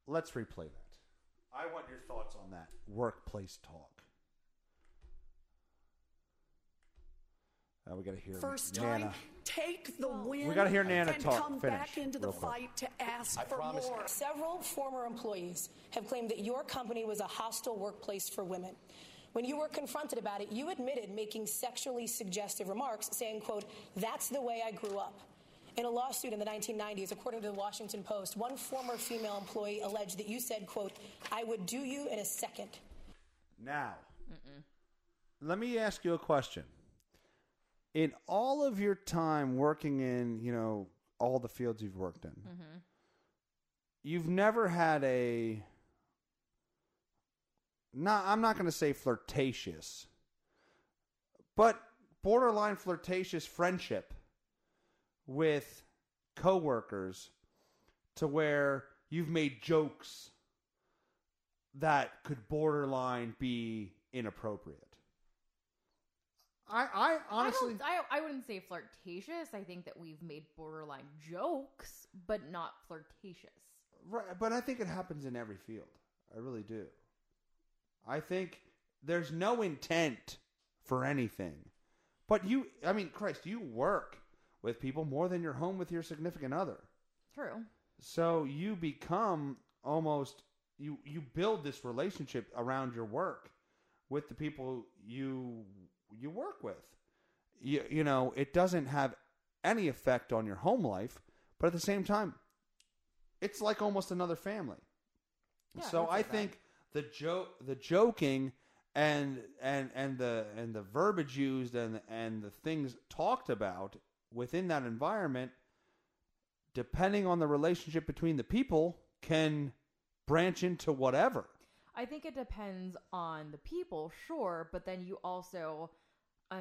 Let's replay that. I want your thoughts on that workplace talk. Uh, we got to hear First Nana. time, take the win. We gotta hear Nana and talk. come Finish, back into the real quick. fight to ask for more. Several former employees have claimed that your company was a hostile workplace for women. When you were confronted about it, you admitted making sexually suggestive remarks, saying, quote, that's the way I grew up. In a lawsuit in the 1990s, according to the Washington Post, one former female employee alleged that you said, quote, I would do you in a second. Now, let me ask you a question. In all of your time working in, you know, all the fields you've worked in, mm-hmm. you've never had a. Not, I'm not going to say flirtatious, but borderline flirtatious friendship with coworkers to where you've made jokes that could borderline be inappropriate. I, I honestly, I, I, I wouldn't say flirtatious. I think that we've made borderline jokes, but not flirtatious. right, but I think it happens in every field. I really do. I think there's no intent for anything. But you, I mean, Christ, you work with people more than you're home with your significant other. True. So you become almost you you build this relationship around your work with the people you you work with. You you know, it doesn't have any effect on your home life, but at the same time it's like almost another family. Yeah, so I that. think the joke the joking and and and the and the verbiage used and and the things talked about within that environment depending on the relationship between the people can branch into whatever I think it depends on the people, sure, but then you also uh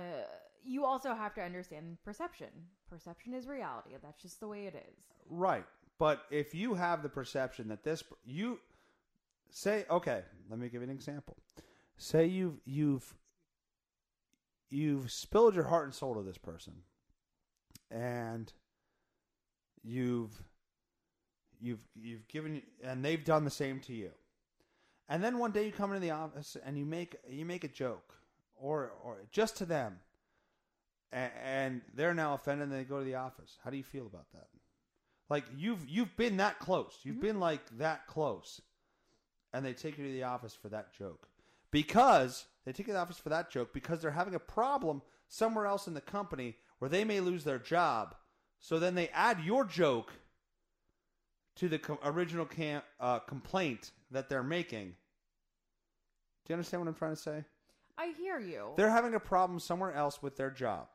you also have to understand perception. Perception is reality. That's just the way it is. right but if you have the perception that this you say okay let me give you an example say you've you've you've spilled your heart and soul to this person, and you've you've you've given and they've done the same to you. And then one day you come into the office and you make you make a joke or or just to them, and, and they're now offended. and They go to the office. How do you feel about that? Like you've you've been that close. You've mm-hmm. been like that close, and they take you to the office for that joke because they take you to the office for that joke because they're having a problem somewhere else in the company where they may lose their job. So then they add your joke to the co- original cam- uh, complaint that they're making. Do you understand what I'm trying to say? I hear you. They're having a problem somewhere else with their job.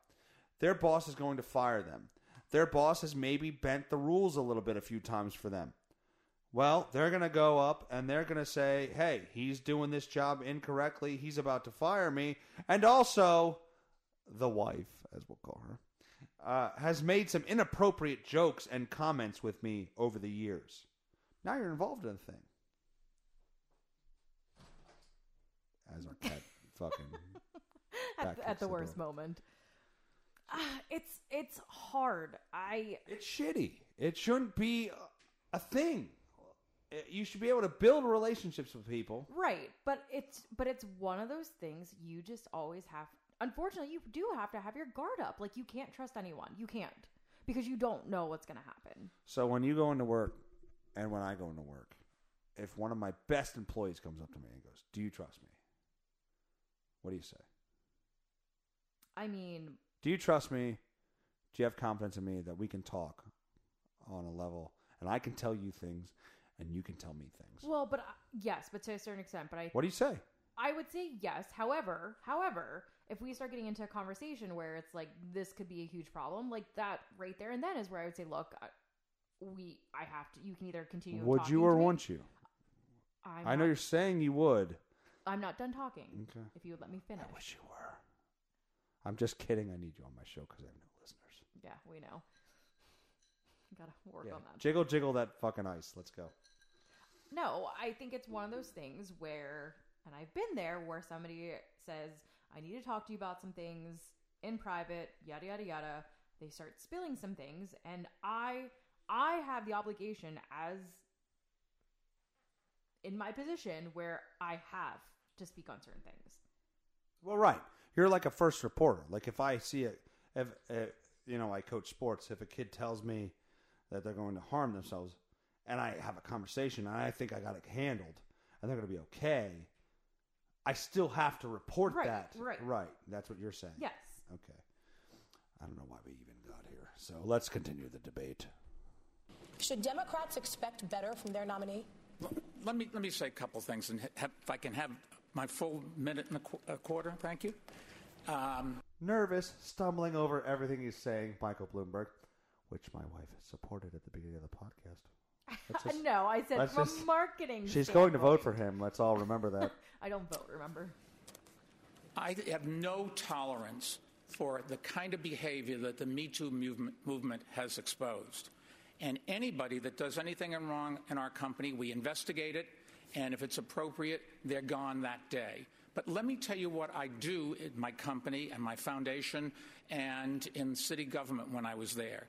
Their boss is going to fire them. Their boss has maybe bent the rules a little bit a few times for them. Well, they're going to go up and they're going to say, hey, he's doing this job incorrectly. He's about to fire me. And also, the wife, as we'll call her, uh, has made some inappropriate jokes and comments with me over the years. Now you're involved in the thing. As our cat fucking at, the- at the the worst door. moment. Ah, it's it's hard. I It's shitty. It shouldn't be a thing. You should be able to build relationships with people. right, but it's but it's one of those things you just always have. Unfortunately, you do have to have your guard up. Like you can't trust anyone. You can't because you don't know what's going to happen. So when you go into work and when I go into work, if one of my best employees comes up to me and goes, Do you trust me? What do you say? I mean, Do you trust me? Do you have confidence in me that we can talk on a level and I can tell you things and you can tell me things? well, but uh, yes, but to a certain extent. But I What do you say? I would say yes. However, however, if we start getting into a conversation where it's like this could be a huge problem, like that right there and then is where I would say, look, I, we, I have to. You can either continue. Would you or me. won't you? I'm I know not- you're saying you would. I'm not done talking. Okay. If you would let me finish. I wish you were. I'm just kidding. I need you on my show because I have no listeners. Yeah, we know. Gotta work Yeah. on that. Jiggle, jiggle that fucking ice. Let's go. No, I think it's one of those things where, and I've been there, where somebody says, I need to talk to you about some things in private, yada, yada, yada. They start spilling some things, and I, I have the obligation as in my position where I have to speak on certain things. Well, right. You're like a first reporter. Like if I see it, if uh, you know, I coach sports. If a kid tells me that they're going to harm themselves, and I have a conversation, and I think I got it handled, and they're going to be okay, I still have to report Right, that. right. Right. That's what you're saying. Yes. Okay. I don't know why we even got here. So let's continue the debate. Should Democrats expect better from their nominee? Let me let me say a couple things, and ha- if I can have my full minute and a, qu- a quarter, thank you. Um, Nervous, stumbling over everything he's saying, Michael Bloomberg, which my wife supported at the beginning of the podcast. Let's just- no, I said from just- marketing. She's going to vote for him. Let's all remember that. I don't vote. Remember? I have no tolerance for the kind of behavior that the Me Too movement, movement has exposed. And anybody that does anything wrong in our company, we investigate it, and if it's appropriate, they're gone that day. But let me tell you what I do in my company and my foundation and in city government when I was there.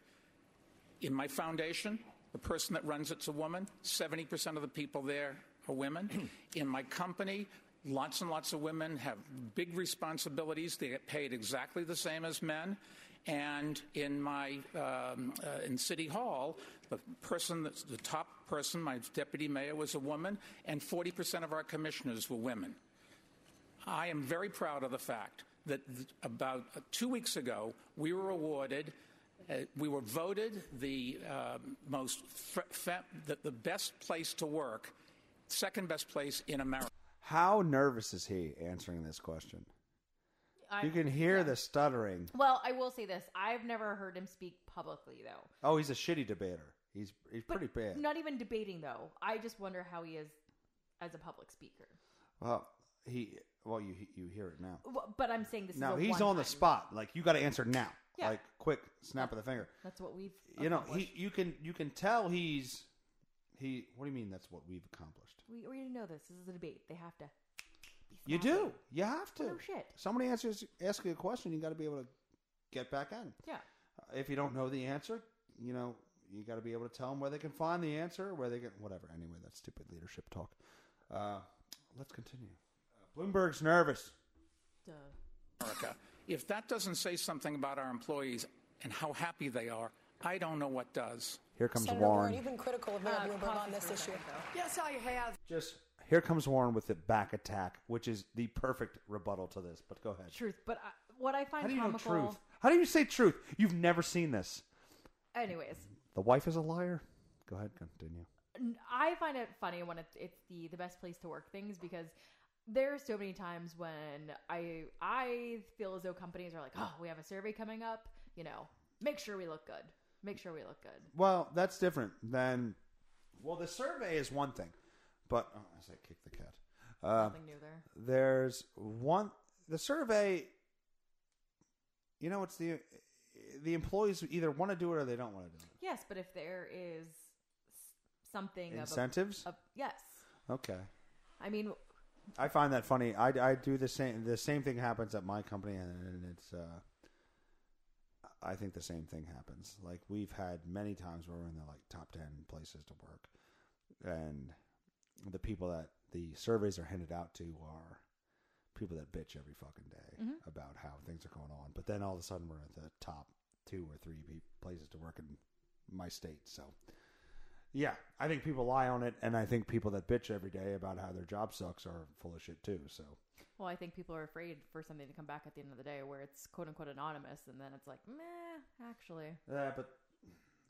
In my foundation, the person that runs it's a woman. 70% of the people there are women. In my company, lots and lots of women have big responsibilities. They get paid exactly the same as men. And in my um, uh, in City Hall, the person that's the top person, my deputy mayor, was a woman, and 40% of our commissioners were women. I am very proud of the fact that th- about uh, two weeks ago, we were awarded, uh, we were voted the uh, most, f- fe- the, the best place to work, second best place in America. How nervous is he answering this question? I- You can hear the stuttering. Well, I will say this: I've never heard him speak publicly, though. Oh, he's a shitty debater. He's he's But pretty bad. Not even debating, though. I just wonder how he is as a public speaker. Well, he well you you hear it now. But I'm saying this. Now he's on the spot. Like you got to answer now. Yeah. Like quick snap of the finger. That's what we've. You know, he you can you can tell he's he. What do you mean? That's what we've accomplished. We already know this. This is a debate. They have to. You do. You have to. no shit. Somebody answers asks you a question, you got to be able to get back in. Yeah. Uh, If you don't know the answer, you know you got to be able to tell them where they can find the answer, where they can whatever. Anyway, that's stupid leadership talk. Uh, let's continue. Uh, Bloomberg's nervous. Duh. America. If that doesn't say something about our employees and how happy they are, I don't know what does. Here comes Senator Warren, Warren. you've been critical of Mayor Uh, Bloomberg on this issue. second, though. Yes, I have. Just here comes Warren with the back attack, which is the perfect rebuttal to this. But go ahead. Truth, but I, what I find How do you know comical. truth? How do you say truth? You've never seen this. Anyways, The wife is a liar. Go ahead, continue. I find it funny when it's, it's the the best place to work things because there are so many times when I I feel as though companies are like, oh, we have a survey coming up, you know, make sure we look good, make sure we look good. Well, that's different than. Well, the survey is one thing, but oh, I say kick the cat. Uh, Nothing new there. there's one. The survey. You know, it's the the employees either want to do it or they don't want to do it. Yes, but if there is something of a- Incentives. of, yes, Okay, I mean, I find that funny. I, I do the same. The same thing happens at my company, and it's. Uh, I think the same thing happens. Like we've had many times where we're in the like top ten places to work, and the people that the surveys are handed out to are people that bitch every fucking day about how things are going on. But then all of a sudden we're at the top two or three places to work in my state. So yeah, I think people lie on it, and I think people that bitch every day about how their job sucks are full of shit too. So well, I think people are afraid for something to come back at the end of the day where it's quote unquote anonymous, and then it's like, meh, actually. yeah, but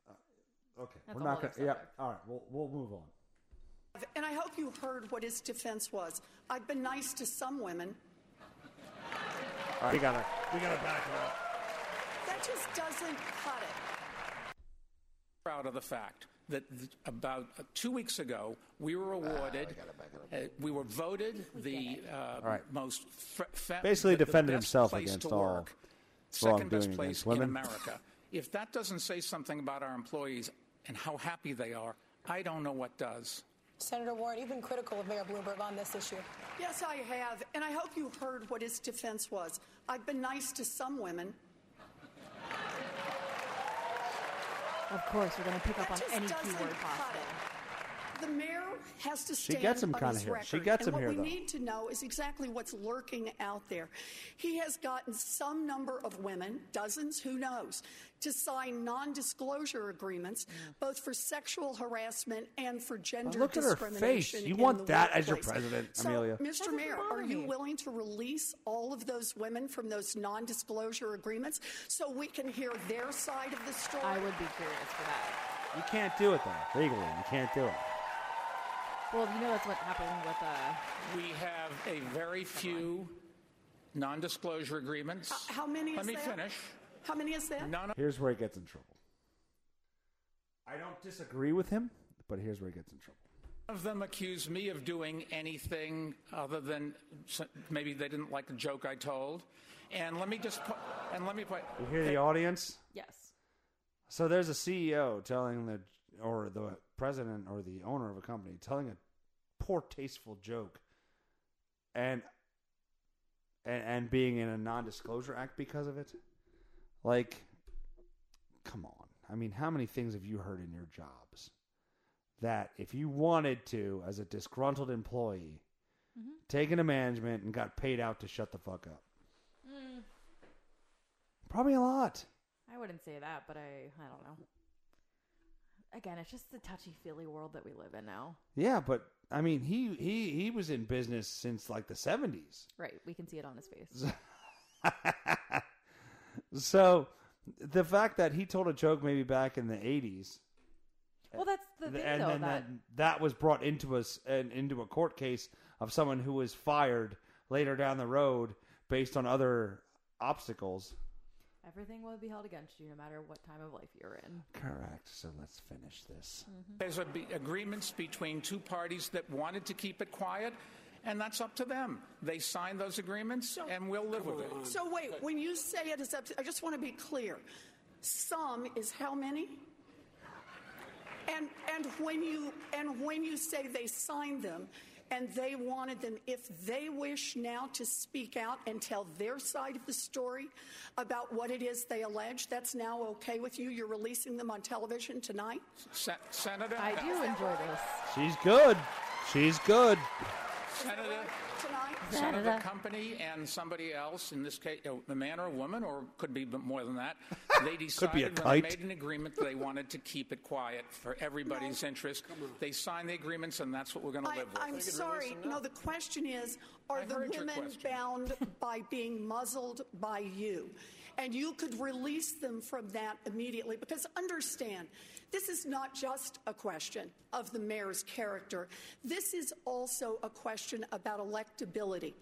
uh, okay, That's we're not gonna. other Yeah, all right, we'll we'll move on. And I hope you heard what his defense was. I've been nice to some women. All right, we gotta we gotta back it up. That just doesn't cut it. proud of the fact that th- about uh, two weeks ago we were awarded, uh, we were voted the uh, right. most f- fa- Basically the- the defended best himself place against to all work, second best place against in women. America. If that doesn't say something about our employees and how happy they are, I don't know what does. Senator Warren, you've been critical of Mayor Bloomberg on this issue. Yes, I have. And I hope you heard what his defense was. I've been nice to some women. Of course, we're going to pick up on any keyword possible. It. The mayor has to She stand gets him on kinda his here. record. She gets and him here, What though. we need to know is exactly what's lurking out there. He has gotten some number of women, dozens, who knows, to sign non-disclosure agreements, mm. both for sexual harassment and for gender look at her discrimination. face. You want the that as your workplace. president, so, Amelia. Mr. Mayor, are you me. willing to release all of those women from those non-disclosure agreements so we can hear their side of the story? I would be curious for that. You can't do it though legally. You can't do it. Well, you know that's what happened with uh, We have a very few non-disclosure agreements. Uh, How many Let is me that? finish. How many is that? None of Here's where he gets in trouble. I don't disagree with him, but here's where he gets in trouble. of them accuse me of doing anything other than maybe they didn't like the joke I told. And let me just put, and let me put. You hear the audience? yes. So there's a CEO telling the or the president or the owner of a company telling a poor tasteful joke and and, and being in a non-disclosure act because of it. Like come on. I mean, how many things have you heard in your jobs that if you wanted to as a disgruntled employee mm-hmm. taken to management and got paid out to shut the fuck up? Mm. Probably a lot. I wouldn't say that, but I I don't know. Again, it's just the touchy feely world that we live in now. Yeah, but I mean, he he he was in business since like the seventies. Right, we can see it on his face. So the fact that he told a joke maybe back in the eighties, well, that's the thing, and though. then that that that was brought into us and into a court case of someone who was fired later down the road based on other obstacles. Everything will be held against you, no matter what time of life you're in. Correct. So let's finish this. Mm-hmm. There's a be- agreements between two parties that wanted to keep it quiet, and that's up to them. They signed those agreements, and we'll live with it. So wait, when you say it is up to, I just want to be clear. Some is how many? And and when you and when you say they signed them, and they wanted them, if they wish now to speak out and tell their side of the story about what it is they allege, that's now okay with you. You're releasing them on television tonight? Se- Senator, I do enjoy this. She's good. She's good. Senator, Tonight? Senator, the company and somebody else, in this case, a man or a woman, or could be more than that, they decided when they made an agreement that they wanted to keep it quiet for everybody's interest. They signed the agreements, and that's what we're going to I, live with. I'm sorry. No, the question is are I the women bound by being muzzled by you? And you could release them from that immediately because understand, this is not just a question of the mayor's character. This is also a question about electability.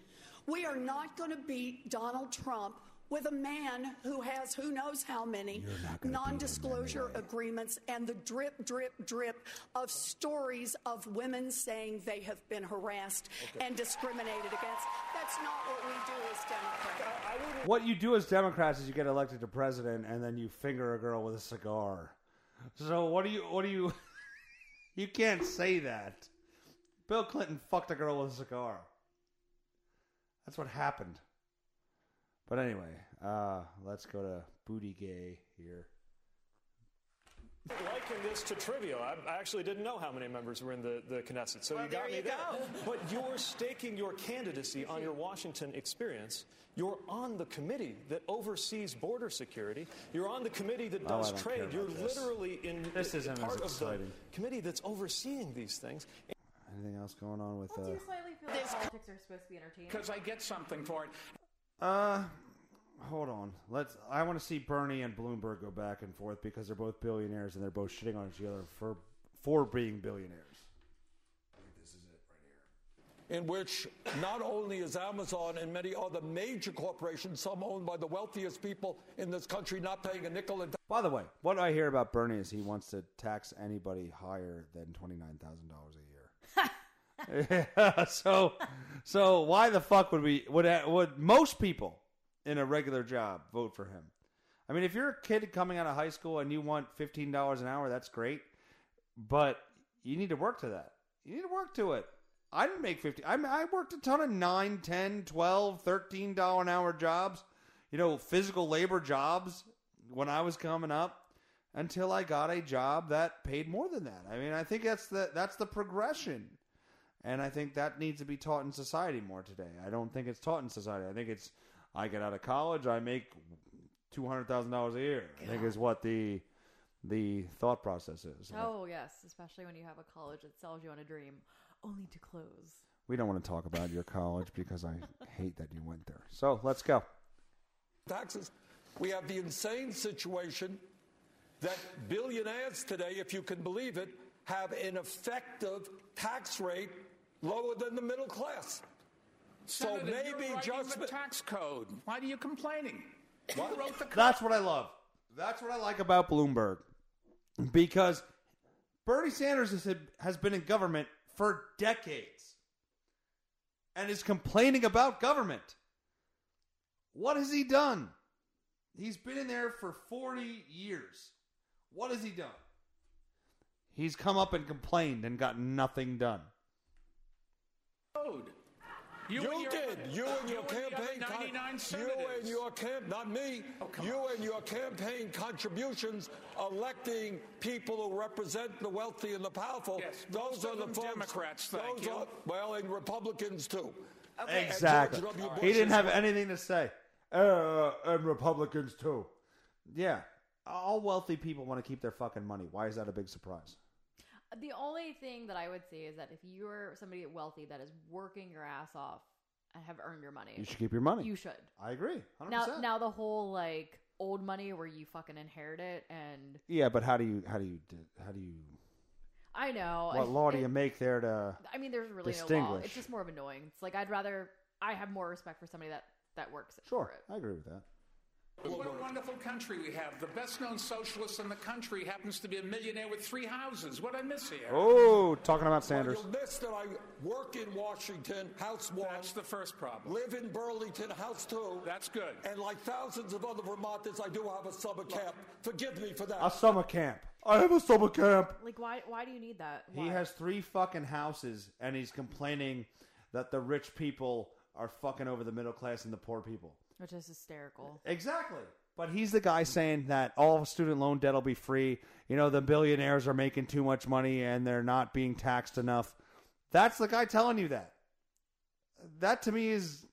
We are not going to beat Donald Trump with a man who has who knows how many non disclosure agreements and the drip, drip, drip of stories of women saying they have been harassed and discriminated against. That's not what we do as Democrats. What you do as Democrats is you get elected to president and then you finger a girl with a cigar. So what do you what do you You can't say that. Bill Clinton fucked a girl with a cigar. That's what happened. But anyway, uh, let's go to Booty Gay here. Liken this to trivia. I I actually didn't know how many members were in the, the Knesset, so Well, you got there me you there. go. But you're staking your candidacy on your Washington experience. You're on the committee that oversees border security. You're on the committee that Oh, does don't trade. You're this. literally in This isn't part of the exciting. committee that's overseeing these things. Anything else going on with Do uh you slightly feel like politics are supposed to be entertaining? Because I get something for it. Uh hold on. Let's I want to see Bernie and Bloomberg go back and forth because they're both billionaires and they're both shitting on each other for for being billionaires. in which not only is Amazon and many other major corporations, some owned by the wealthiest people in this country, not paying a nickel in By the way, what I hear about Bernie is he wants to tax anybody higher than twenty nine thousand dollars a year. yeah, so, so why the fuck would we would would most people in a regular job vote for him? I mean, if you're a kid coming out of high school and you want fifteen dollars an hour, that's great, but you need to work to that. You need to work to it. I didn't make 50. I, I worked a ton of 9, 10, 12, 13 dollar an hour jobs, you know, physical labor jobs when I was coming up until I got a job that paid more than that. I mean, I think that's the that's the progression. And I think that needs to be taught in society more today. I don't think it's taught in society. I think it's I get out of college, I make $200,000 a year. I think is what the the thought process is. oh yes, especially when you have a college that sells you on a dream, only to close. We don't want to talk about your college because I hate that you went there. So let's go. taxes. We have the insane situation that billionaires today, if you can believe it, have an effective tax rate lower than the middle class. So Senator, you're maybe just the tax code. Why are you complaining? You wrote the code. That's what I love. That's what I like about Bloomberg. Because Bernie Sanders has, has been in government for decades and is complaining about government. What has he done? He's been in there for 40 years. What has he done? He's come up and complained and got nothing done. Code. You, and your- did. You and your the campaign. con- 99 you and your camp, not me. Oh, you on. and your campaign contributions, electing people who represent the wealthy and the powerful. Yes, those are the folks- Democrats, thank those you. Are, well, and Republicans too. Exactly. George W. He didn't have anything to say. Uh, and Republicans too. Yeah. All wealthy people want to keep their fucking money. Why is that a big surprise? The only thing that I would say is that if you're somebody wealthy that is working your ass off and have earned your money, You should keep your money. You should. I agree. 100%. Now, now the whole like old money where you fucking inherit it, and yeah, but how do you how do you how do you I know what law do you make there to I mean, there's really no law. It's just more of annoying. It's like I'd rather I have more respect for somebody that that works Sure, for it. I agree with that. What a wonderful country we have. The best known socialist in the country happens to be a millionaire with three houses. What I miss here? Oh, talking about Sanders. You'll miss that I work in Washington, House 1. That's the first problem. Live in Burlington, House 2. That's good. And like thousands of other Vermonters, I do have a summer camp. Forgive me for that. A summer camp. I have a summer camp. Like, why? Why do you need that? He has three fucking houses, and he's complaining that the rich people are fucking over the middle class and the poor people. Which is hysterical. Exactly. But he's the guy saying that all student loan debt will be free. You know, the billionaires are making too much money and they're not being taxed enough. That's the guy telling you that. That to me is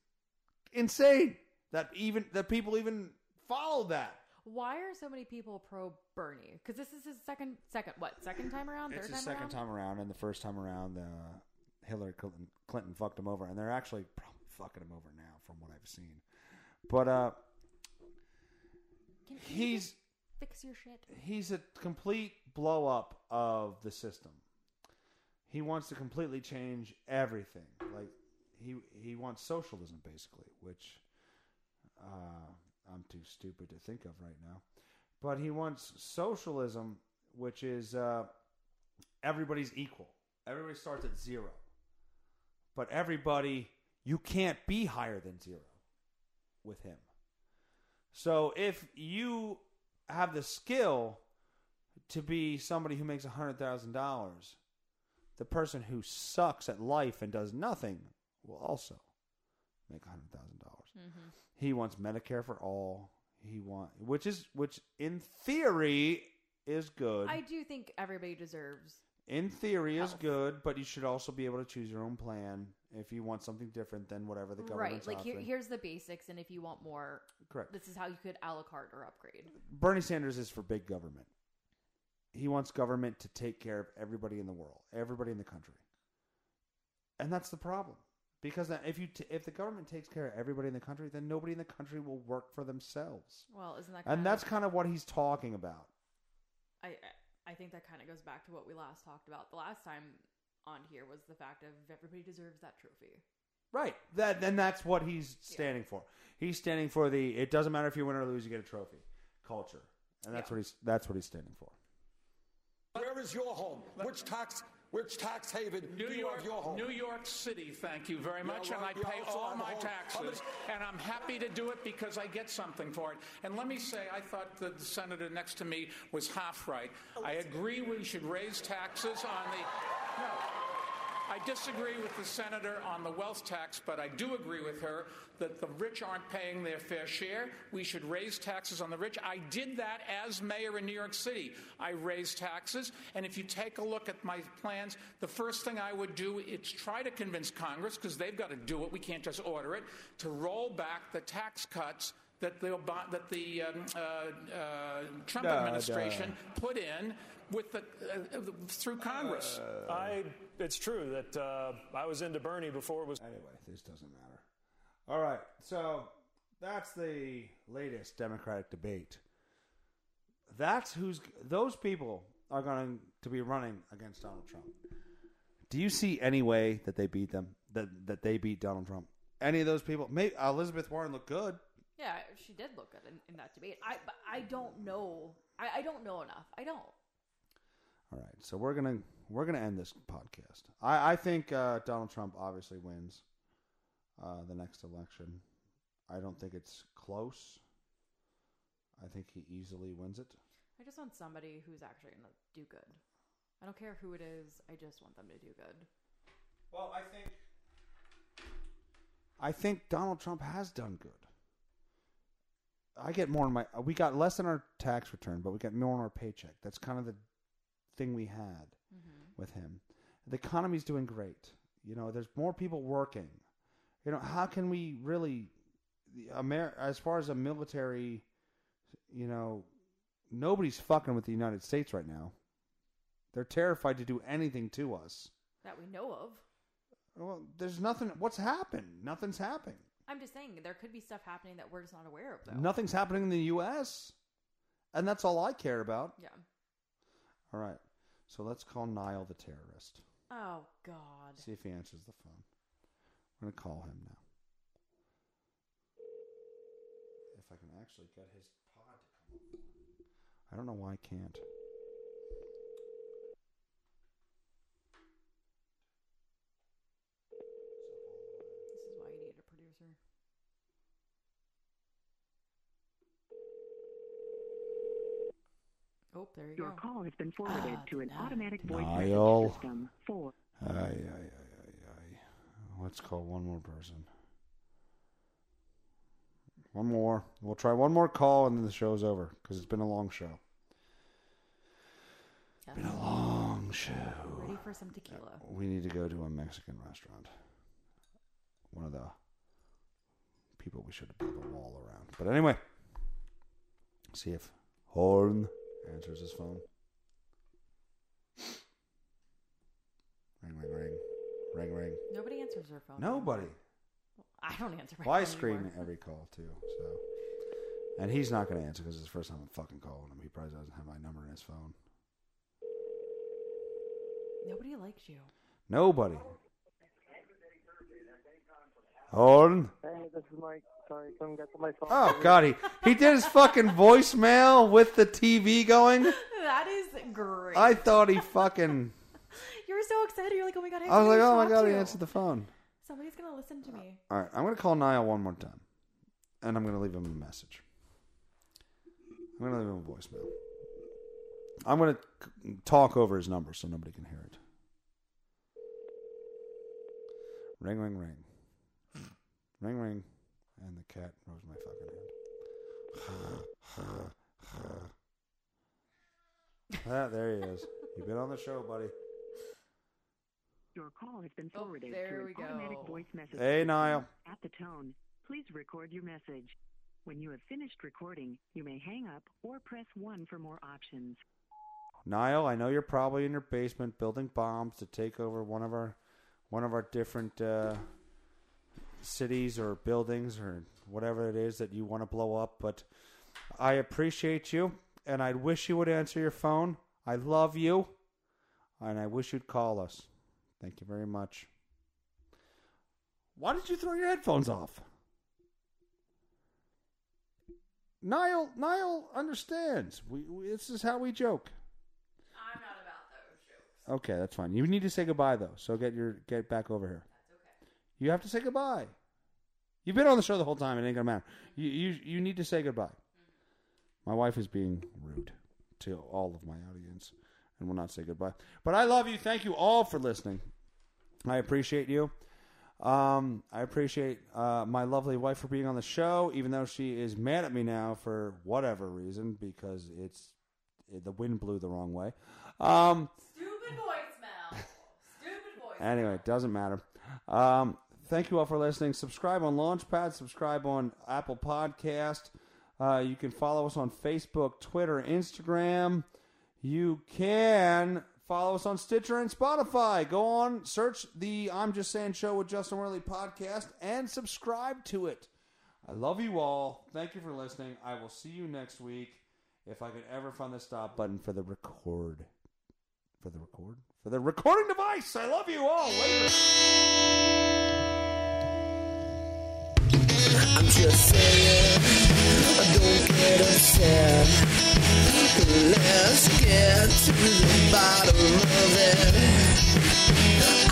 insane. That even that people even follow that. Why are so many people pro Bernie? Because this is his second, second what? Second time around? Third It's time his second around? time around, and the first time around, uh, Hillary Clinton, Clinton fucked him over, and they're actually probably fucking him over now, from what I've seen. But uh, Can, you he's fix your shit. he's a complete blow up of the system. He wants to completely change everything. Like he he wants socialism basically, which uh, I'm too stupid to think of right now. But he wants socialism, which is uh, everybody's equal. Everybody starts at zero. But everybody, you can't be higher than zero with him. So if you have the skill to be somebody who makes $100,000, the person who sucks at life and does nothing will also make $100,000. dollars mm-hmm. He wants Medicare for all. He want which is which in theory is good. I do think everybody deserves. In theory is good, but you should also be able to choose your own plan if you want something different than whatever the Right, like here, offering. here's the basics, and if you want more, Correct. this is how you could a la carte or upgrade. Bernie Sanders is for big government. He wants government to take care of everybody in the world, everybody in the country, and that's the problem. Because if you t- if the government takes care of everybody in the country, then nobody in the country will work for themselves, Well, isn't that? and kind that's kind of what he's talking about. I I- I think that kind of goes back to what we last talked about the last time on here was the fact of everybody deserves that trophy. Right. That then that's what he's standing for. He's standing for the it doesn't matter if you win or lose, you get a trophy culture, and that's Yeah. what he's that's what he's standing for. Where is your home? Which tax which tax haven New do you York, have your home? New York City, thank you very much, and I right, pay all my home. taxes, and I'm happy to do it because I get something for it. And let me say, I thought that the senator next to me was half right. Oh, I agree we should raise taxes on the. No. I disagree with the senator on the wealth tax, but I do agree with her that the rich aren't paying their fair share. We should raise taxes on the rich. I did that as mayor in New York City. I raised taxes, and if you take a look at my plans, the first thing I would do is try to convince Congress, because they've got to do it, we can't just order it, to roll back the tax cuts that the, that the um, uh, uh, Trump Duh, administration put in with the, uh, through Congress. I, it's true that uh, I was into Bernie before it was. Anyway, this doesn't matter. All right, so that's the latest Democratic debate. That's who's those people are going to be running against Donald Trump. Do you see any way that they beat them? That that they beat Donald Trump? Any of those people? Maybe Elizabeth Warren looked good. Yeah, she did look good in, in that debate. I but I don't know. I, I don't know enough. I don't. All right, so we're gonna we're gonna end this podcast. I I think uh, Donald Trump obviously wins uh, the next election. I don't think it's close. I think he easily wins it. I just want somebody who's actually going to do good. I don't care who it is. I just want them to do good. Well, I think I think Donald Trump has done good. I get more in my we got less in our tax return, but we got more in our paycheck. That's kind of the thing we had with him. The economy's doing great. You know, there's more people working. You know, how can we really the Amer- as far as a military, you know, nobody's fucking with the United States right now. They're terrified to do anything to us. That we know of. Well, there's nothing. What's happened? Nothing's happening. I'm just saying there could be stuff happening that we're just not aware of, though. Nothing's happening in the U.S. And that's all I care about. Yeah. All right. So let's call Nael the terrorist. Oh God. See if he answers the phone. I'm going to call him now. if I can actually get his pod to come up. I don't know why I can't. This is why you need a producer. Oh, there you Your go. call has been forwarded Ah, to an denied. automatic voice Nael. message system. For Ay, ay, ay, ay, ay. Let's call one more person. One more. We'll try one more call and then the show's over because it's been a long show. Yes. Been a long show. Ready for some tequila. We need to go to a Mexican restaurant. One of the people we should have built a wall around. But anyway, see if Horn answers his phone. Ring, ring, ring. Ring, ring. Nobody answers their phone. Nobody. I don't answer my Well, I phone screen anymore. every call too. So, and he's not going to answer because it's the first time I'm fucking calling him. He probably doesn't have my number in his phone. Nobody likes you. Nobody. Horn. Hey, this is Mike. Sorry, couldn't get to my phone. Oh God, he he did his fucking voicemail with the TV going. That is great. I thought he fucking. You were so excited. You're like, oh my god. I, I was like, oh my talk God, he answered the phone. Somebody's gonna listen to me. All right, I'm gonna call Nael one more time, and I'm gonna leave him a message. I'm gonna leave him a voicemail. I'm gonna talk over his number so nobody can hear it. Ring, ring, ring, ring, ring, and the cat rose my fucking hand. ah, there he is. You've been on the show, buddy. your call has been Oh, forwarded there to we an automatic go. voice message Hey, system. Nael. At the tone, please record your message. When you have finished recording, you may hang up or press 1 for more options. Nael, I know you're probably in your basement building bombs to take over one of our one of our different uh, cities or buildings or whatever it is that you want to blow up, but I appreciate you and I wish you would answer your phone. I love you and I wish you'd call us. Thank you very much. Why did you throw your headphones off? Nael, Nael understands. We, we this is how we joke. I'm not about those jokes. Okay, that's fine. You need to say goodbye though, so get your get back over here. You have to say goodbye. You've been on the show the whole time. It ain't gonna matter. You you you need to say goodbye. My wife is being rude to all of my audience and will not say goodbye. But I love you. Thank you all for listening. I appreciate you. Um, I appreciate uh, my lovely wife for being on the show, even though she is mad at me now for whatever reason because it's the wind blew the wrong way. Um, Stupid voicemail. Stupid voicemail. Anyway, it doesn't matter. Um, thank you all for listening. Subscribe on Launchpad. Subscribe on Apple Podcast. Uh, you can follow us on Facebook, Twitter, Instagram. You can follow us on Stitcher and Spotify. Go on, search the I'm Just Saying Show with Justin Werley podcast and subscribe to it. I love you all. Thank you for listening. I will see you next week if I could ever find the stop button for the record. For the record? For the recording device. I love you all. Later. I'm just saying, don't get upset. Let's get to the bottom of it.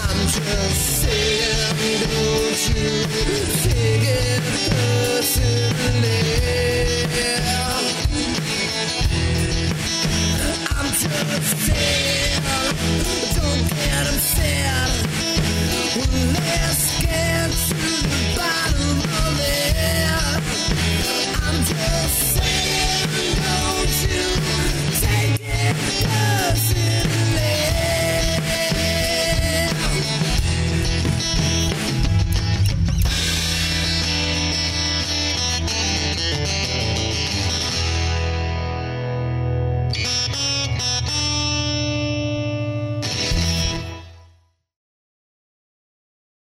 I'm just saying, don't you take it personally. I'm just saying, don't get upset. Let's get to Yeah.